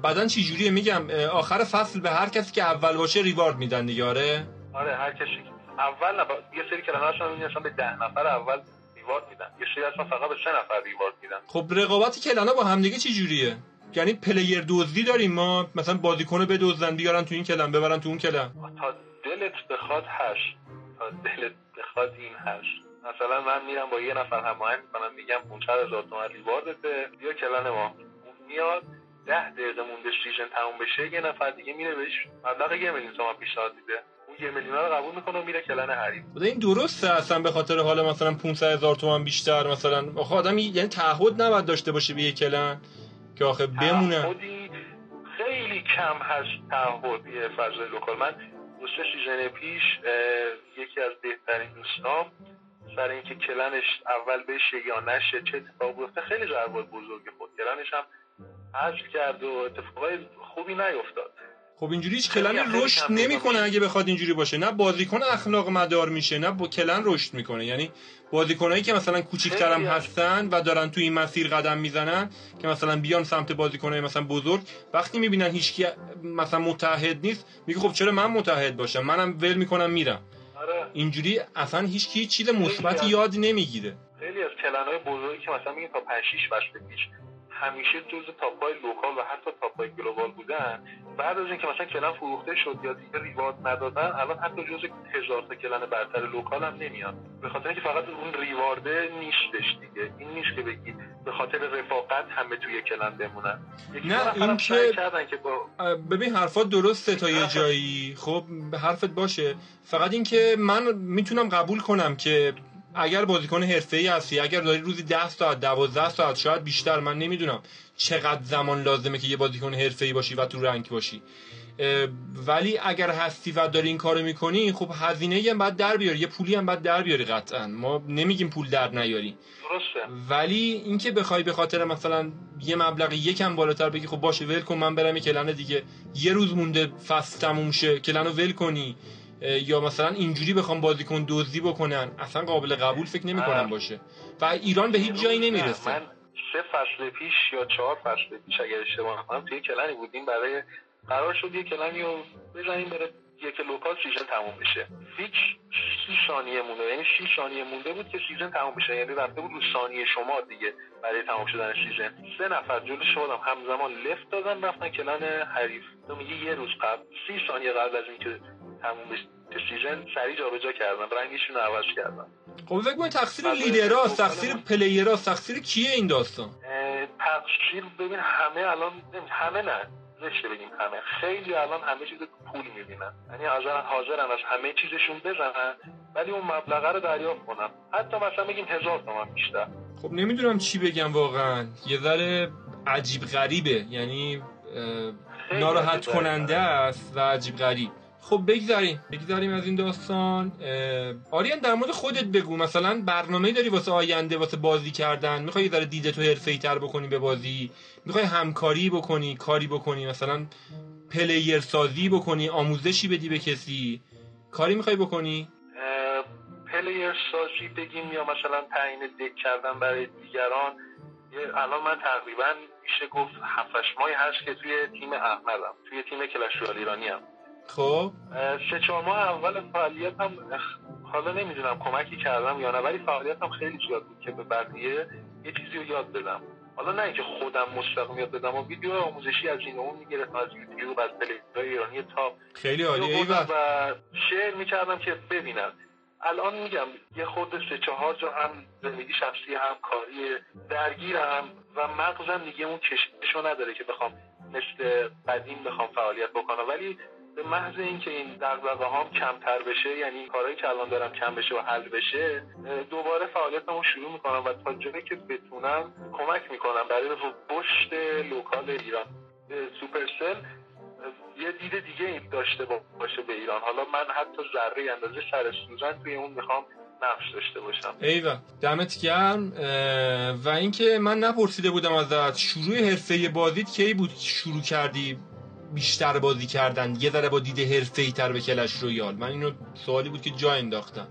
بعدن چجوریه میگم اه، آخر فصل به هر کسی که اول باشه ریوارد میدن دیگه آره؟ آره هر کسی اول نه یه سری می‌بینی اصلا به ده نفر اول ریوارد میدن. یه سری اصلا فقط به سه نفر ریوارد میدن. خب رقابت کلنا با همدیگه چه جوریه؟ یعنی پلیر دزدی داریم ما؟ مثلا بازیکن بدزدن بیارن تو این کلن ببرن تو اون تا دلت بخواد هست تا دلت بخواد این هست مثلا من میرم با یه نفر هماهنگ می‌کنم میگم 500 هزار تومن ریواردته. بیا کلن ما. اون میاد ده دقیقه مونده season تموم بشه یه نفر دیگه میره بهش مبلغ یه میلیون تومن پیشنهاد میده. اون یه میلیون رو قبول می‌کنه و میره clan خدا این درسته اصلا به خاطر حالا مثلا 500 هزار تومان بیشتر مثلا. آخه آدم یعنی تعهد نباید داشته باشه به یه clan که آخه بمونه. خیلی کم هست تعهد یه فضای local. من سه season پیش یکی از بهترین دوستام سر اینکه clan ش اول بشه یا نشه چه اتفاق بیفته خیلی ضربات بزرگ خود clan ش هم حذف کرد و اتفاقای خوبی نیفتاد خب اینجوری هیچ کلن رشد نمی‌کنه اگه بخواد اینجوری باشه. نه بازیکن اخلاق مدار میشه نه با کلن رشد می‌کنه. یعنی بازیکنایی که مثلا کوچیک‌تر هم خیلی هست. هستن و دارن تو این مسیر قدم می‌زنن که مثلا بیان سمت بازیکنای مثلا بزرگ وقتی می‌بینن هیچکی مثلا متحد نیست میگه خب چرا من متحد باشم؟ منم ول می‌کنم میرم. آره. اینجوری اصلا هیچ کی چیز مثبتی یاد نمی‌گیره. خیلی از clan های بزرگی که مثلا میگه تا 5 6 فصل پیش همیشه جز top ای local و حتی top ای global بودن. بعد از اینکه مثلا clan فروخته شد یا دیگه reward ندادن الان حتی جز هزار تا clan برتر local هم نمیاد. به خاطر اینکه فقط اون reward ه نیستش دیگه. این نیست که بگی به خاطر رفاقت همه توی clan بمونن. نه، این که- که با ببین حرفات درسته تا یه جایی. خب حرفت باشه. فقط اینکه من می‌تونم قبول کنم که اگر بازیکن حرفه‌ای هستی اگر داری روزی 10 ساعت 12 ساعت شاید بیشتر من نمی‌دونم چقدر زمان لازمه که یه بازیکن حرفه‌ای باشی و تو رنگ باشی. ولی اگر هستی و داری این کارو می‌کنی خب هزینه هم باید در بیاری یه پولی هم باید در بیاری قطعا. ما نمیگیم پول در نیاری. درسته. ولی اینکه بخوای به خاطر مثلا یه مبلغ یکم بالاتر بگی خب باشه ول کن من برم یه کلن دیگه. یه روز مونده فصل تموم شه clan رو ول کنی. یا مثلا اینجوری بخوام بازیکن دزدی بکنن. اصلا قابل قبول فکر نمی‌کنم باشه. و ایران به هیچ جایی نمی‌رسه. من سه فصل پیش یا چهار فصل پیش اگر اشتباه نکنم توی clan ی بودیم برای قرار شد یه clan ی رو بزنیم بره یک local season تموم بشه. هیچ سی ثانیه مونده یعنی سی ثانیه مونده بود که season تموم بشه. یعنی رفته بود رو ثانیه شما دیگه برای تمام شدن season. سه نفر جلو شدم همزمان left دادن رفتن clan حریف. تو میگه یه روز قبل سی ثانیه قبل از اینکه تموم بشه season سریع جابجا کردن رنگشون رو عوض کردن خب فکر تقصیر لیدراست تقصیر player است تقصیر کیه این داستان؟ تقصیر ببین همه الان همه نه زشته بگیم همه. خیلی الان همه چیز پول می‌بینن. یعنی حاضرن حاضرن از همه چیزشون بزنن ولی اون مبلغه رو دریافت کنن. حتی مثلا بگیم هزار تومن بیشتر. خب نمی‌دونم چی بگم واقعا. یه ذره عجیب غریبه. یعنی ناراحت کننده است و عجیب غریب. خب بگذاریم بگذاریم از این داستان. آریان در مورد خودت بگو. مثلا برنامه داری واسه آینده واسه بازی کردن. می‌خوای یه ذره دیده تو حرفه‌ای تر بکنی به بازی. می‌خوای همکاری بکنی کاری بکنی. مثلا player سازی بکنی آموزشی بدی به کسی. کاری می‌خوای بکنی؟ player سازی بگیم یا مثلا تعیین deck کردن برای دیگران. الان من تقریبا میشه گفت 7 ماهی هست که توی تیم احمدم توی تیم کلش ایرانی هم خب. سه چهار ماه اول فعالیت هم حالا نمی‌دونم کمکی کردم یا نه ولی فعالیت هم خیلی زیاد بود که به بقیه یه چیزی رو یاد بدم. حالا نه اینکه خودم مستقیم یاد بدم و ویدیو آموزشی از این اون می‌گرفتم از یوتیوب از پلیرهای ایرانی تا خیلی عالیه و شعر می‌کردم که ببینن الان میگم یه خود سه چهار جا هم زندگی شخصی هم کاری درگیرم و مغزم دیگه اون کششو نداره که بخوام مثل قدیم بخوام فعالیت بکنم. ولی به محض اینکه این دغدغه هام کمتر بشه یعنی کارهایی که الان دارم کم بشه و حل بشه دوباره فعالیتمو شروع می‌کنم و تا جایی که بتونم کمک می‌کنم برای رشد local ایران. سوپرسل یه دید دیگه داشته باشه به ایران. حالا من حتی ذره اندازه سر سوزن توی اون می‌خوام نقش داشته باشم. ایوه دمت گرم. و اینکه من نپرسیده بودم ازت شروع حرفه‌ای بازیت کی بود؟ شروع کردی؟ بیشتر بازی کردن. یه ذره با دید حرفه‌ای تر به کلش رویال. من اینو سوالی بود که جا انداختم.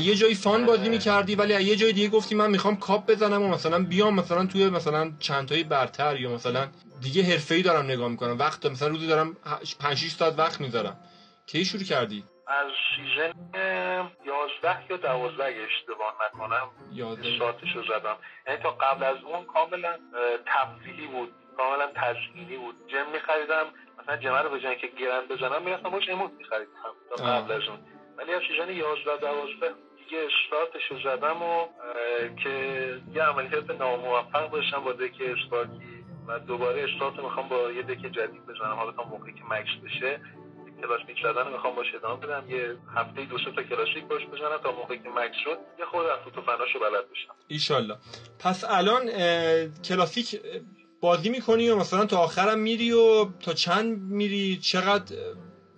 یه جایی fun بازی می‌کردی ولی یه جای دیگه گفتی من می‌خوام کاپ بزنم و مثلا بیام مثلا توی مثلا چند تایی برتر یا مثلا دیگه حرفه‌ای دارم نگاه می‌کنم. وقت مثلا روزی دارم 5 6 ساعت وقت می‌ذارم. کی شروع کردی؟ از season 11 یا 12 اشتباه نکنم 11 استارتشو زدم. یعنی تا قبل از اون کاملا تفریحی بود کاملا تفریحی بود. gem میخریدم مثلا gem ها رو به جایی که grand بزنم می‌رفتم باش emote میخریدم تا قبل از اون ولی از season 11 12 دیگه استارتش رو زدم و که یه عملیات ناموفق داشتم با دک اسپارکی و دوباره استارت می‌خوام با یه دک جدید بزنم. حالا تا موقعی که مکس بشه کلاسیک زدن می‌خوام باش ادامه بدم. یه هفته دو تا کلاسیک باش بزنم تا موقعی که مکس شد یه خود از تو فناشو بلد بشم. ایشالله. پس الان کلاسیک بازی می‌کنی و مثلا تا آخرم میری و تا چند میری؟ چقدر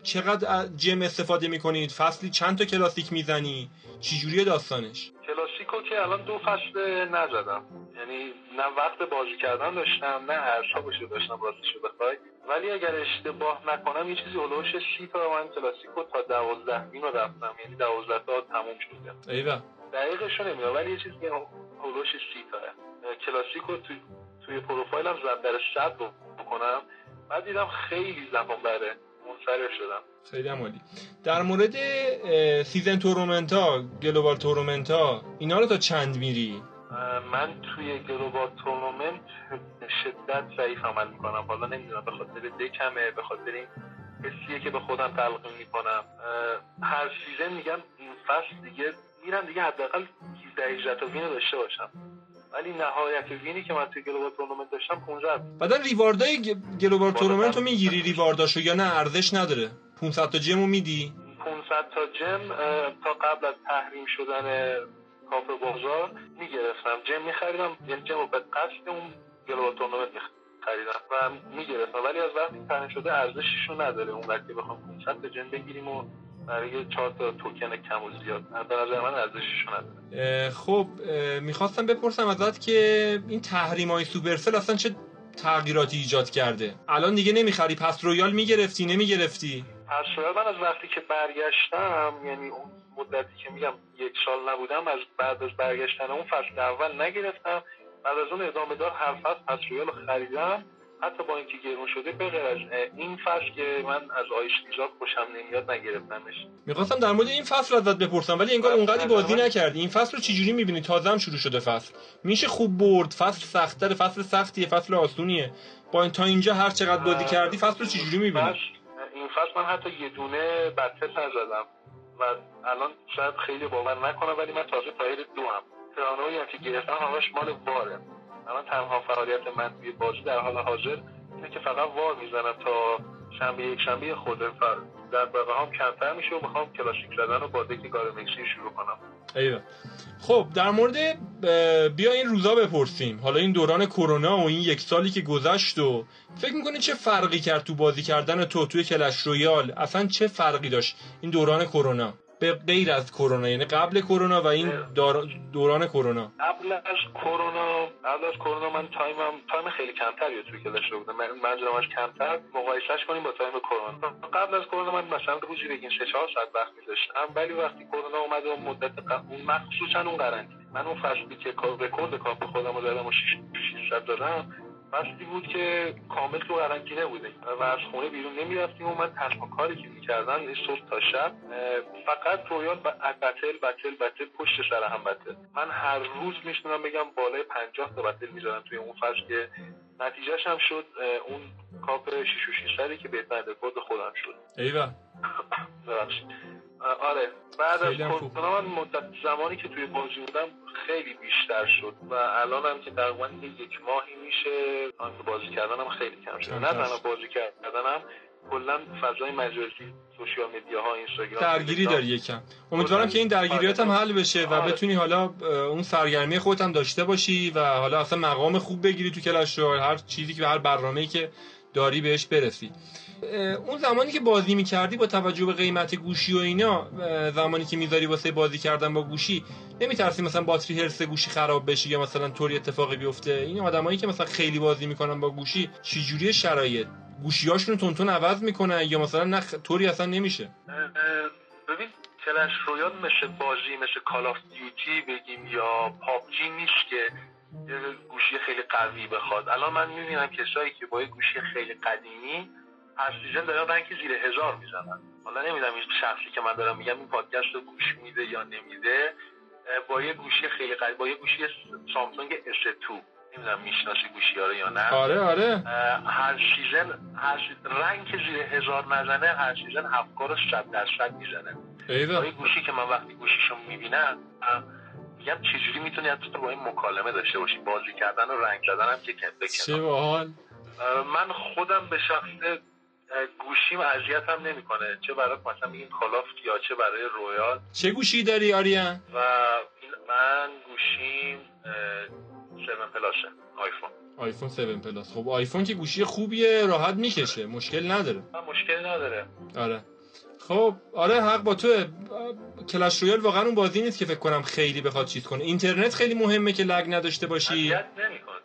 چقدر جم استفاده می‌کنید فصلی چند تا کلاسیک می‌زنی؟ چی جوریه داستانش؟ کلاسیکو که الان دو فصل نزدم. یعنی نه وقت بازی کردن داشتم نه اعصابشو داشتم راستشو بخوای. ولی اگر اشتباه نکنم یه چیزی اولوش سی تا من کلاسیکو تا دوازده نیم رفتم. یعنی دوازده تا تموم شده ایوه. دقیقشو نمی‌دونم ولی یه چیزی اولوش سی تا کلاسیکو توی توی پروفایلم زد در صد بکنم. بعد دیدم خیلی زمان بره منصرف شدم. خیلی عالی. در مورد season tournament ها global tournament ها اینا رو تا چند میری؟ من توی گلوبال تورنمنت شدت ضعیف عمل می‌کنم. حالا نمی‌دونم به خاطر deck مه به خاطر این حسیه که به خودم تلقیم می‌کنم. هر season میگم فصل دیگه میرم دیگه حداقل 17 18 تا win داشته باشم. ولی نهایت win ی که من توی global tournament داشتم 15 بعدا reward ای global tournament رو می‌گیری reward اشو یا نه؟ ارزش نداره. 500 تا gem و میدی؟ 500 تا gem تا قبل از تحریم شدن کافه بازار می‌گرفتم. gem میخریدم یعنی gem به قصد اون global tournament خریدم و می‌گرفتم. ولی از وقتی تحریم شده ارزششو نداره. اون وقتی بخوام 500 تا gem بگیریم و برای چهار تا توکن کم و زیاد. به نظر من ارزشش نداره. خب می‌خواستم بپرسم ازت که این تحریم های سوپرسل اصلا چه تغییراتی ایجاد کرده؟ الان دیگه نمی‌خری pass royale می‌گرفتی نمی‌گرفتی؟ pass royale من از وقتی که برگشتم یعنی اون مدتی که میگم یک سال نبودم از بعد از برگشتن اون فصل اول نگرفتم. بعد از اون ادامه دار هر فصل pass royale رو خریدم. حتی با اینکه گرون شده بغیر از این فصل که من از آیس ویزارد خوشم نمیاد نگرفتمش. می‌خواستم در مورد این فصل ازت بپرسم ولی انگار اونقدی بازی نکردی. این فصل رو چجوری می‌بینی؟ تازه هم شروع شده فصل. میشه خوب برد فصل سختتر فصل سختیه فصل آسونیه. با این تا اینجا هر چقدر بازی کردی فصل رو چجوری می‌بینی؟ این فصل من حتی یه دونه بتل نزدم. و الان شاید خیلی باور نکنم ولی من تازه تایر دو هم. ترانوی هم که گرفتم همش مال واره. الان تنها فعالیت من توی بازی در حال حاضر اینه که فقط وار می‌زنم تا شنبه یک شنبه خود در هم کمتر میشه و می‌خوام classic زدن رو با deck گارمکسی شروع کنم. ایوه. خب در مورد بیا این روزا بپرسیم. حالا این دوران کرونا و این یک سالی که گذشت و فکر می‌کنی چه فرقی کرد تو بازی کردن تو توی کلش رویال؟ اصلا چه فرقی داشت این دوران کرونا؟ به غیر از کرونا یعنی قبل کرونا و این دوران کرونا. قبل از کرونا قبل از کرونا من تایمم time خیلی کمتری توی کلش رویال بودم. از کمتر. مقایسهش کنیم با time کرونا. قبل از کرونا من مثلا روزی بگین 3 4 ساعت وقت می‌ذاشتم. ولی وقتی کرونا اومد و مدت قبل اون مخصوصا اون قرنطینه. من اون فصلی که کار رکورد کاپ خودم رو زدم و 600 دادم فصلی بود که کامل تو قرنطینه بودیم و از خونه بیرون نمی‌رفتیم و من تنها کاری که می‌کردم این صبح تا شب فقط رویال ب- battle battle battle پشت سر هم battle. من هر روز می‌تونم بگم بالای 50 تا battle می‌زدم توی اون فصل که نتیجهش هم شد اون کاپ 6 و 600 که بهترین رکورد خودم شد. ایوه. آره بعد از. کرونا من مدت زمانی که توی بازی بودم خیلی بیشتر شد و الان هم که تقریبا یک ماهی میشه آن بازی کردنم خیلی کم شده نه تنها. بازی کردنم کلا فضای مجازی سوشیال مدیاها اینستاگرام درگیری. داری یکم امیدوارم که این درگیریات هم حل بشه و آره. بتونی حالا اون سرگرمی خودت هم داشته باشی و حالا اصلا مقام خوب بگیری تو کلش هر چیزی که هر برنامه‌ای که داری بهش برسی. اون زمانی که بازی می‌کردی با توجه به قیمت گوشی و اینا زمانی که می‌ذاری واسه بازی کردن با گوشی نمیترسی مثلا باتری هرز گوشی خراب بشه یا مثلا طوری اتفاقی بیفته؟ این آدمایی که مثلا خیلی بازی می‌کنن با گوشی چجوری شرایط؟ گوشیاشون رو تند تند عوض می‌کنن یا مثلا نه طوری اصلا نمیشه؟ ببین کلش رویال مثل بازی مثل کال آف دیوتی بگیم یا پابجی نیست که یه گوشی خیلی قوی بخواد. الان من می‌بینم کسایی که با یه گوشی خیلی قدیمی هر season دارن rank زیر هزار می‌زنن. حالا نمی‌دونم این شخصی که من دارم میگم این پادکست رو گوش میده یا نمیده با یه گوشی خیلی قوی با یه گوشی سامسونگ S2 نمی‌دونم می‌شناسی گوشی ها رو یا نه. آره آره. هر season هر سی- rank که زیر هزار نزنه هر season هفت کا رو صد درصد می‌زنه. با یه گوشی که من وقتی گوشیشو می‌بینم میگم چجوری می‌تونی حتی تو با این مکالمه داشته باشی؟ بازی کردن و rank زدن هم که چه باحال؟ من خودم به شخصه گوشیم اذیت هم نمی‌کنه. چه برای مثلا این کالاف یا چه برای رویال چه گوشی داری آریان؟ و من گوشیم 7 پلاسه آیفون. آیفون 7 پلاس. خب آیفون که گوشی خوبیه راحت می‌کشه مشکل نداره. من مشکلی نداره. آره. خب آره حق با توه. کلش رویال واقعا اون بازی نیست که فکر کنم خیلی بخواد چیز کنه. اینترنت خیلی مهمه که lag نداشته باشی.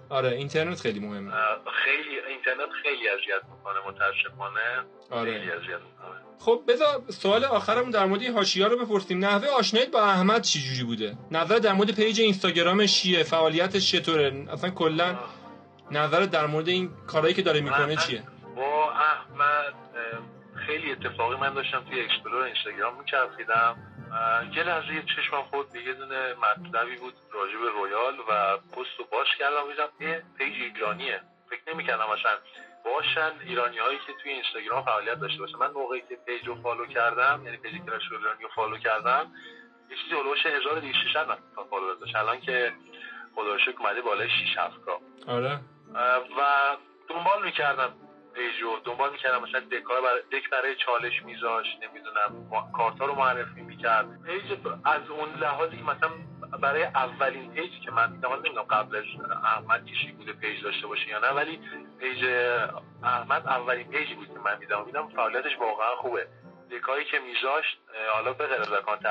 آره اینترنت خیلی مهمه. خیلی اینترنت خیلی اذیت می‌کنه متاسفانه. آره. خیلی اذیت می‌کنه. خب بذار سوال آخرمون در مورد حاشیه رو بپرسیم. نحوه آشناییت با احمد چی جوری بوده؟ نظر در مورد پیج اینستاگرامش چیه فعالیتش چطوره؟ اصلا کلا نظر در مورد این کارهایی که داره می‌کنه چیه؟ اتفاقی من داشتم توی explore اینستاگرام میچرخیدم. یه لحظه یه چشمم خورد به یه دونه مطلبی بود راجع به رویال و پست رو باز کردم. دیدم اه پیج ایرانیه. فکر نمی‌کردم مثلا باشن ایرانی هایی که توی اینستاگرام فعالیت داشته باشن. من موقعی که page رو follow کردم یعنی page ایرانی رو follow کردم یه چیزی هلوش 1200 نفر follow داشت. الان که خدا رو شکر اومده بالای 6 7 آره. و دنبال می‌کردم page و دنبال می‌کردم مثلا deck ها رو برای deck برای چالش میذاشت نمی‌دونم کارتا رو معرفی می‌کرد. page از اون لحاظی که مثلا برای اولین page ی که من دیدم نمی‌دونم قبل از احمد کسی بوده page داشته باشه یا نه ولی page احمد اولین page ی بود که من دیدم. دیدم فعالیتش واقعا خوبه. deck هایی که میذاشت حالا به غیر از account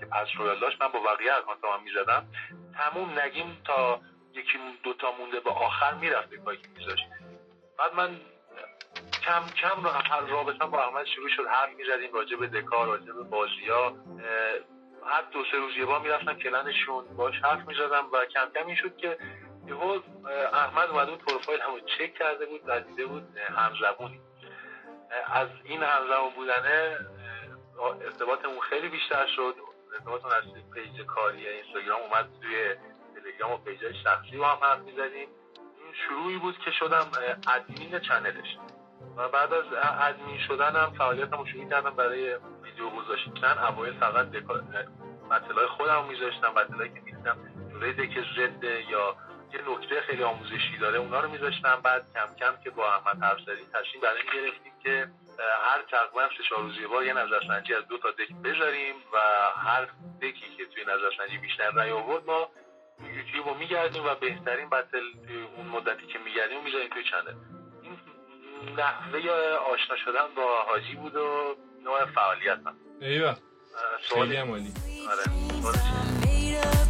که پس رویال داشت من با بقیه account هم می‌زدم. تموم نگیم تا یکی دوتا مونده به آخر می‌رفت deck هایی که میذاشت. بعد من کم کم رابطه با احمد شروع شد. حرف می‌زدیم راجع به deck ها راجع به بازی ها هر دو سه روز یه بار می‌رفتم clan شون باش حرف می‌زدم و کم کم این شد که یهو احمد اومده بود پروفایل همو چک کرده بود و دیده بود همزبونیم از این همزبان بودنه ارتباطمون خیلی بیشتر شد. ارتباطمون از page کاری اینستاگرام اومد توی تلگرام و page شخصی با هم حرف می‌زدیم. این شروعی بود که شدم admin channel ش. و بعد از ادمین شدنم فعالیتمو شروع کردم برای ویدیو گذاشتن. اوایل فقط مطلع خودم میذاشتم مطلعی که می‌دیدم جلوی دک زد یا یه نکته خیلی آموزشی داره اونا رو میذاشتم. بعد کم کم که با احمد حرف زدیم تصمیم برای گرفتیم که هر تقریبا سه چهار روزی بار یه نظرسنجی از دو تا دک بذاریم و هر دکی که توی نظرسنجی بیشتر رای آورد ما یوتیوب رو میگردیم و بهترین بتل اون مدتی که میگردیم می‌ذاریم توی چنل. این نحوه آشنا شدن با حاجی بود و نوع فعالیت هم. ایوه. خیلی عمالی آره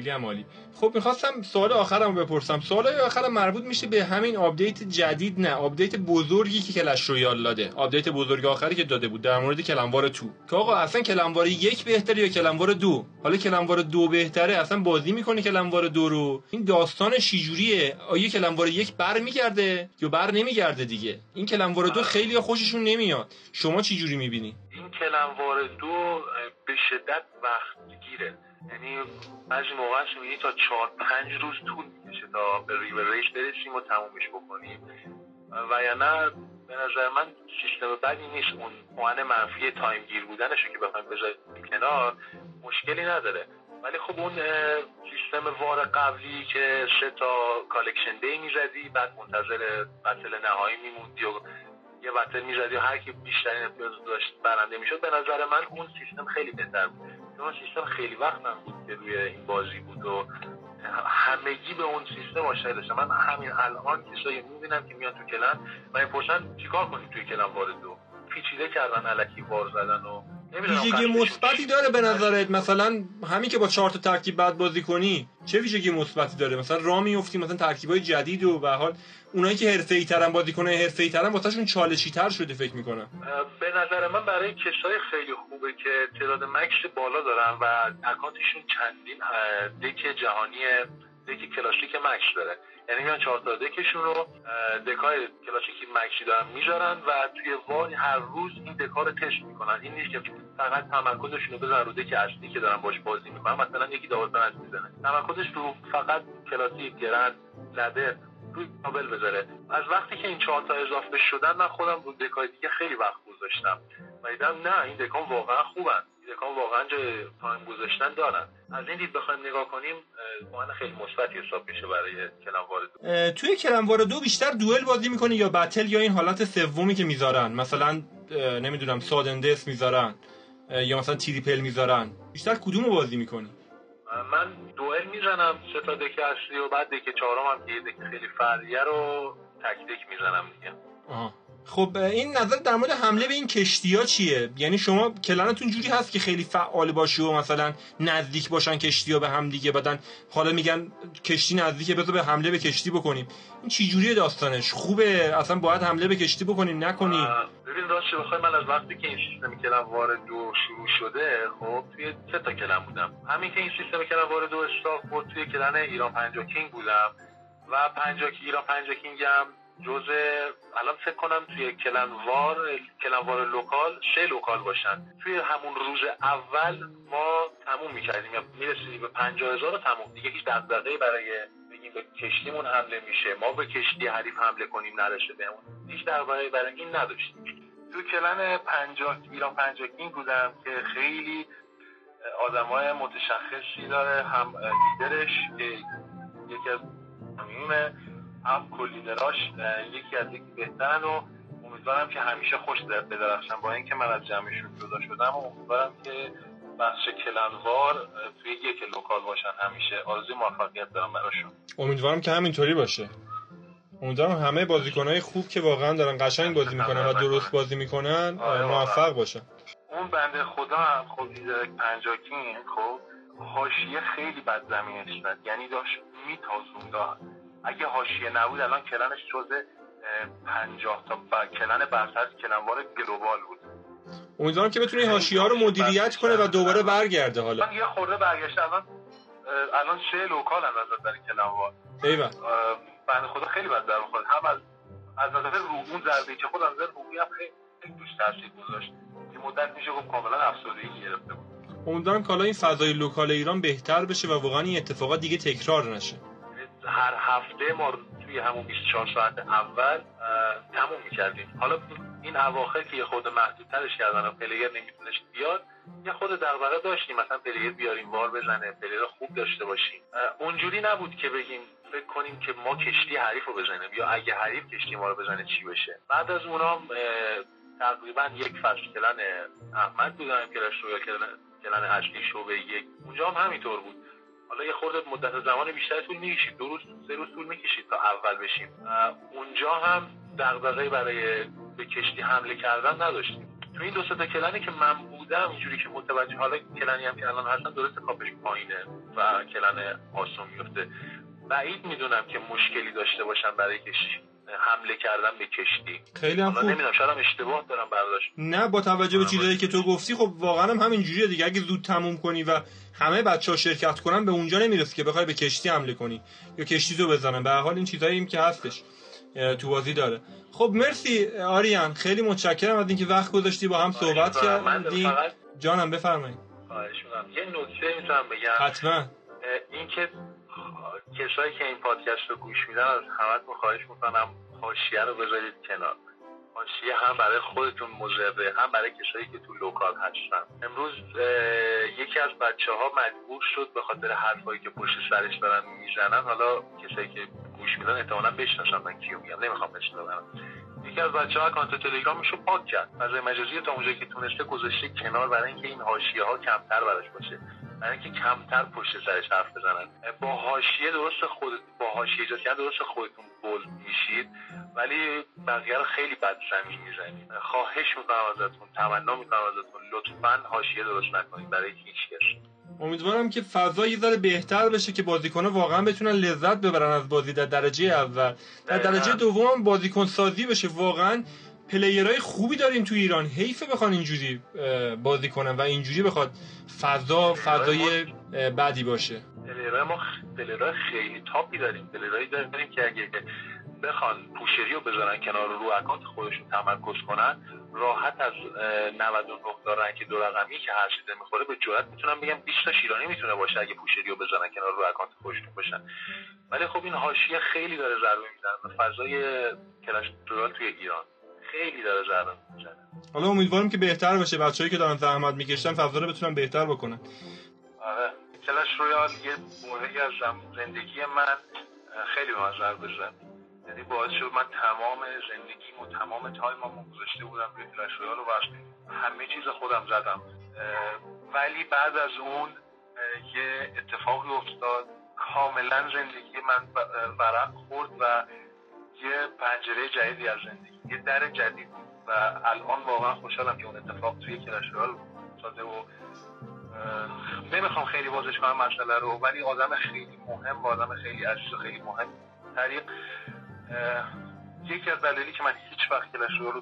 خیلی هم عالی. خب می‌خواستم سوال آخرم بپرسم. سوال آخرم مربوط میشه به همین update جدید نه update بزرگی که کلش رویال داده. update بزرگ آخری که داده بود در مورد clan war two. که آقا اصلا clan war یک بهتره یا clan war دو؟ حالا clan war دو بهتره؟ اصلا بازی می‌کنه clan war دو رو؟ این داستان چیجوریه آیا clan war یک بر میگرده یا بر نمیگرده دیگه؟ این clan war دو خیلی خوششون نمیاد. شما چی جوری می‌بینی؟ این clan war دو به شدت وقت گیره یعنی بعضی موقع می‌بینی تا چهار پنج روز طول می‌کشه تا به ریش برسیم و تمومش بکنیم. و یا نه به نظر من سیستم بدی نیست. اون point منفی time گیر بودنشو که بخوایم بذاریم کنار مشکلی نداره. ولی خب اون سیستم war قبلی که سه تا collection day می‌زدی بعد منتظر battle نهایی میموندی و یه بتل می‌زدی و هر کی بیشترین امتیاز داشت برنده می‌شد به نظر من اون سیستم خیلی بهتر بود. چون سیستم خیلی وقت من بود که روی این بازی بود و همگی به اون سیستم آشنا داشتم من همین الان کسایی می‌بینم که میان تو کلن و می‌پرسن چیکار کنیم توی کلن وارد دو پیچیده کردن علکی وار زدن و ویژگی مثبتی داره به نظرت؟ مثلا همین که با چهار تا ترکیب بعد بازی کنی چه ویژگی مثبتی داره؟ مثلا راه میفتی مثلا ترکیبای جدید و به حال اونایی که حرفه‌ای ترن بازی کنه حرفه‌ای ترن واسهشون چالشی تر شده فکر می‌کنم. به نظر من برای کسای خیلی خوبه که تعداد مکس بالا دارن و اکانتشون چندین دک جهانی دک کلاسیک مکس داره. یعنی میان چهار تا دکشون رو دکای کلاسیکی مکسی دارن می‌ذارن و توی وای هر روز این دکا رو تست می‌کنن. این نیست که فقط تمرکزشون رو بزنن رو دک اصلی که دارن باش بازی می‌کنن مثلا یکی داوطلب می‌زنه. تمرکزش رو فقط کلاسیک گرند لده روی کابل بذاره. از وقتی که این چهار تا اضافه شدن من خودم رو دکای دیگه خیلی وقت گذاشتم. و نه این دکان واقعا خوبن. این دکان واقعا جای تایم گذاشتن دارن. از این دید بخوایم نگاه کنیم واقعا خیلی مثبتی حساب میشه برای کلموار دو توی کلموار دو بیشتر دوئل بازی می‌کنی یا بتل یا این حالت سومی که می‌ذارن؟ مثلا نمی‌دونم سادندس می‌ذارن یا مثلا تریپل می‌ذارن. بیشتر کدومو بازی می‌کنی؟ من دوئل می‌زنم سه تا دک اصلی و بعد دک چهارم هم که دک خیلی فردیه رو تک دک می‌زنم دیگه. آها. خب این نظر در مورد حمله به این کشتی ها چیه؟ یعنی شما کلنتون جوری هست که خیلی فعال باشی و مثلا نزدیک باشن کشتی ها به هم دیگه بدن حالا میگن کشتی نزدیکه بذار به حمله به کشتی بکنیم. این چی جوریه داستانش؟ خوبه اصلا باید حمله به کشتی بکنیم نکنیم. ببین راستش بخوای من از وقتی که این سیستم کلم وارد دو شروع شده خب توی سه تا کلم بودم. همین که این سیستم کلم وارد دو استاک بود توی کلن ایران پنجا کینگ بودم و پنجا ایران پنجا کینگ هم جز الان فکر کنم توی clan war clan war local سه local باشن. توی همون روز اول ما تموم می‌کردیم. یا می‌رسیدیم به پنجاه هزار تموم. دیگه هیچ دغدغه برای بگیم به کشتیمون حمله میشه. ما به کشتی حریف حمله کنیم نداشته بهمون هیچ دغدغه برای این نداشتیم. تو clan پنجاه ایران پنجاه کینگ بودم که خیلی آدمای متشخصی داره هم لیدرش یکی از هم کلیدراش یکی از یکی بهترن و امیدوارم که همیشه خوش بدرخشن. با اینکه من از جمعشون جدا شدم و امیدوارم که بخش کلنوار توی یک لوکال باشن. همیشه آرزوی موفقیت دارم براشون. امیدوارم که همینطوری باشه. امیدوارم همه بازیکنهای خوب که واقعا دارن قشنگ بازی می‌کنن و درست بازی می‌کنن آره، موفق باشن. اون بنده خدا هم خب پنجاکین خب حاشیه خیلی بد زمینش داد. یعنی داشت میتازون داد. اگه حاشیه نبود الان کلنش جزء پنجاه تا ب... کلن برتر کلنوار گلوبال بود. امیدوارم که بتونه حاشیه ها رو مدیریت کنه و دوباره برگرده حالا. من یه خورده برگشته الان الان سه لوکال هم از نظر کلنوار ایول اه، بنده خدا خیلی بد ضربه خورد هم از از نظر رو اون ضربه که خود از نظر روحی هم خیلی روش تاثیر گذاشت. یه مدت میشه گفت کاملا افسردگی گرفته بود. امیدوارم که حالا این فضای local ایران بهتر بشه و واقعا این اتفاقات دیگه تکرار نشه. هر هفته ما توی همون 24 ساعت اول تموم می‌کردیم. حالا این اواخر که خورده محدودترش کردن و player نمی‌تونست بیاد یه خورده دغدغه داشتیم. مثلا player بیاریم war بزنه player خوب داشته باشیم. اونجوری نبود که بگیم فکر کنیم که ما کشتی حریف رو بزنیم یا اگه حریف کشتی ما رو بزنه چی بشه. بعد از اونام تقریبا یک فصل کلن احمد بودن کلش رو یا کلن کلن اصلی شعبه یک. اونجا هم همینطور بود. حالا یه خورده مدت زمان بیشتر طول می‌کشید. دو روز سه روز طول می‌کشید تا اول بشیم. اونجا هم دغدغه برای به کشتی حمله کردن نداشتیم. تو این دو تا کلنی که من بودم اینجوری که متوجه حالا کلنی هم که الان هستن درست کاپش پایینه و کلن آسون میفته بعید می‌دونم که مشکلی داشته باشن برای کشتی. حمله کردن به کشتی. خیلی هم خوب. نمی‌دونم شاید هم اشتباه دارم برداشت نه با توجه به چیزایی که تو گفتی خب واقعا هم همین جوریه دیگه. اگه زود تموم کنی و همه بچه ها شرکت کنن به اونجا نمی‌رسی که بخوای به کشتی حمله کنی یا کشتی رو بزنن. به حال این چیزایی که هستش تو بازی داره. خب مرسی آریان. خیلی متشکرم از اینکه وقت گذاشتی با هم صحبت من کردیم جانم بفرمایید. خواهش می‌کنم. یه نکته می‌تونم بگم. حتما. اینکه کسایی که این پادکست رو گوش میدن از همتون خواهش می‌کنم حاشیه رو بذارید کنار. حاشیه هم برای خودتون مضره هم برای کسایی که تو local هستن. امروز یکی از بچه ها مجبور شد به خاطر حرفایی که پشت سرش دارن می‌زنن حالا کسایی که گوش میدن احتمالا بشناسن من کیو میگم نمی‌خوام اسم یکی از بچه ها account تلگرامش رو پاک کرد. فضای مجازی تا اونجایی که تونسته گذاشته کنار برای اینکه این حاشیه ها کمتر براش باشه. برای اینکه کمتر پشت سرش حرف بزنن. با حاشیه درست خود با حاشیه ایجاد کردن درست خودتون بولد میشید. ولی بقیه رو خیلی بد زمین می‌زنید. خواهش می‌کنم ازتون تمنا می‌کنم ازتون. لطفا حاشیه درست نکنید برای هیچ کس. امیدوارم که فضا یه ذره بهتر بشه که بازیکن‌ها واقعا بتونن لذت ببرن از بازی در درجه اول. در. درجه دوم بازیکن سازی بشه. واقعا پلیرهای خوبی داریم تو ایران. حیفه بخوان اینجوری بازی کنن و اینجوری بخواد فضا فضای بدی باشه. پلیرهای ما پلیرهای خیلی تاپی داریم. پلیرهایی داریم که اگه بخوان پوشری رو بذارن کنار رو اکانت خودشون تمرکز کنن راحت از اه، 99 تا رنگ دو رقمی که هر چیزی می‌خوره به جرات می‌تونم بگم 20 تا شیرانی می‌تونه باشه اگه پوشری رو بزنن کنار رو اکانت خودشون باشن. ولی خب این حاشیه خیلی داره ضربه می‌زنه. فضای Royale توی ایران. خیلی داره ضربه می‌زنه. حالا امیدوارم که بهتر بشه بچه‌هایی که دارن زحمت می‌کشن فضا رو بتونن بهتر بکنن. آره. Clash Royale یه موردی از زندگی من خیلی به من ضربه زد یعنی باعث شد من تمام زندگیم و تمام time مو گذاشته بودم روی Clash Royale و همه چیز خودم زدم. ولی بعد از اون یه اتفاقی افتاد. کاملا زندگی من ورق خورد و یه پنجره جدیدی از زندگی یه در جدید و الان واقعا خوشحالم که اون اتفاق توی کلاش رویال افتاده و نمی‌خوام خیلی بازش کنم مسئله رو ولی آدم خیلی مهم و آدم خیلی عزیز و خیلی مهم طریق یکی از دلایلی که من هیچ وقت کلاش رو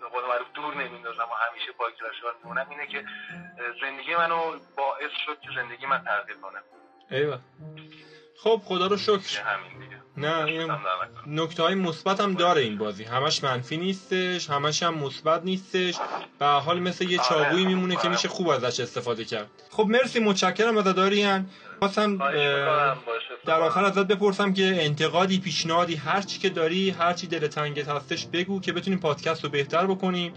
به قول معروف دور نمیندازم و همیشه پای کلاش رو میمونم اینه که زندگی منو باعث شد که زندگی من تغییر کنه. ایوه. خب خدا رو شکر. همین دیگه. نه این دستم در نکنه. نکته های مثبت هم داره این بازی همش منفی نیستش همش هم مثبت نیستش به حال مثل یه آره. چاقویی میمونه که. میشه خوب ازش استفاده کرد خب مرسی متشکرم از داریان خواستم باشه. در آخر ازت بپرسم که انتقادی پیشنهادی هر چی که داری هر چی دل تنگت هستش بگو که بتونیم پادکست رو بهتر بکنیم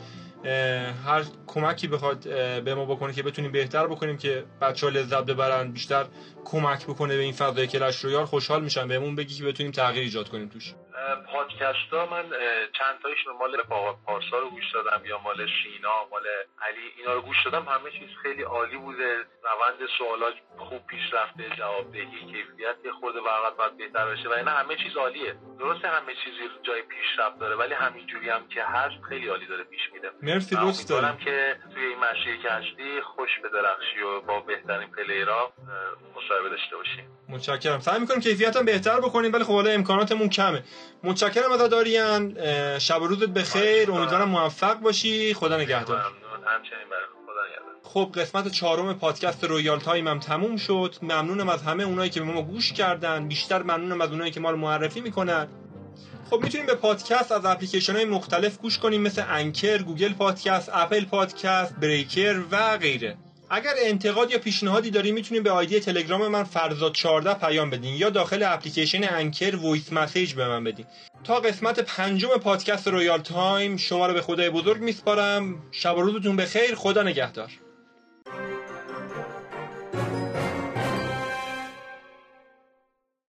هر کمکی بخواد به ما بکنه که بتونیم بهتر بکنیم که بچه ها لذت ببرن بیشتر کمک بکنه به این فضای Clash Royale خوشحال میشن بهمون بگی که بتونیم تغییر ایجاد کنیم توش. پادکست ها من چند تایش مال پارسا رو گوش دادم یا مال شینا مال علی اینا رو گوش دادم. همه چیز خیلی عالی بوده. روند سوالات خوب پیش رفته جوابدهی کیفیت یه خورده واقعا باید بهتر بشه و اینا همه چیز عالیه. درسته همه چیزی جای پیشرفت داره ولی همینجوری هم که هست خیلی عالی داره پیش میره. مرسی دوست دارم که توی این مشی که هستی خوش بدرخشی و با بهترین player ها مصاحبه داشته باشیم. متشکرم. سعی می‌کنیم کیفیتم بهتر بکنیم ولی خب حالا امکاناتمون کمه. متشکرم از داریان. شب و روزت بخیر. امیدوارم موفق باشی. خدا نگهدار. خب قسمت چهارم پادکست Royale Time هم تموم شد. ممنونم از همه اونایی که به ما گوش کردن. بیشتر ممنونم از اونایی که ما رو معرفی می‌کنن. خب می‌تونین به پادکست از اپلیکیشن های مختلف گوش کنیم مثل Anchor، Google Podcast، Apple Podcast، Breaker و غیره. اگر انتقاد یا پیشنهادی دارین می‌تونین به ID تلگرام من فرزاد 14 پیام بدین یا داخل اپلیکیشن Anchor voice message به من بدین. تا قسمت پنجم پادکست Royale Time شما رو به خدای بزرگ میسپارم. شب و روزتون بخیر. خدا نگهدار.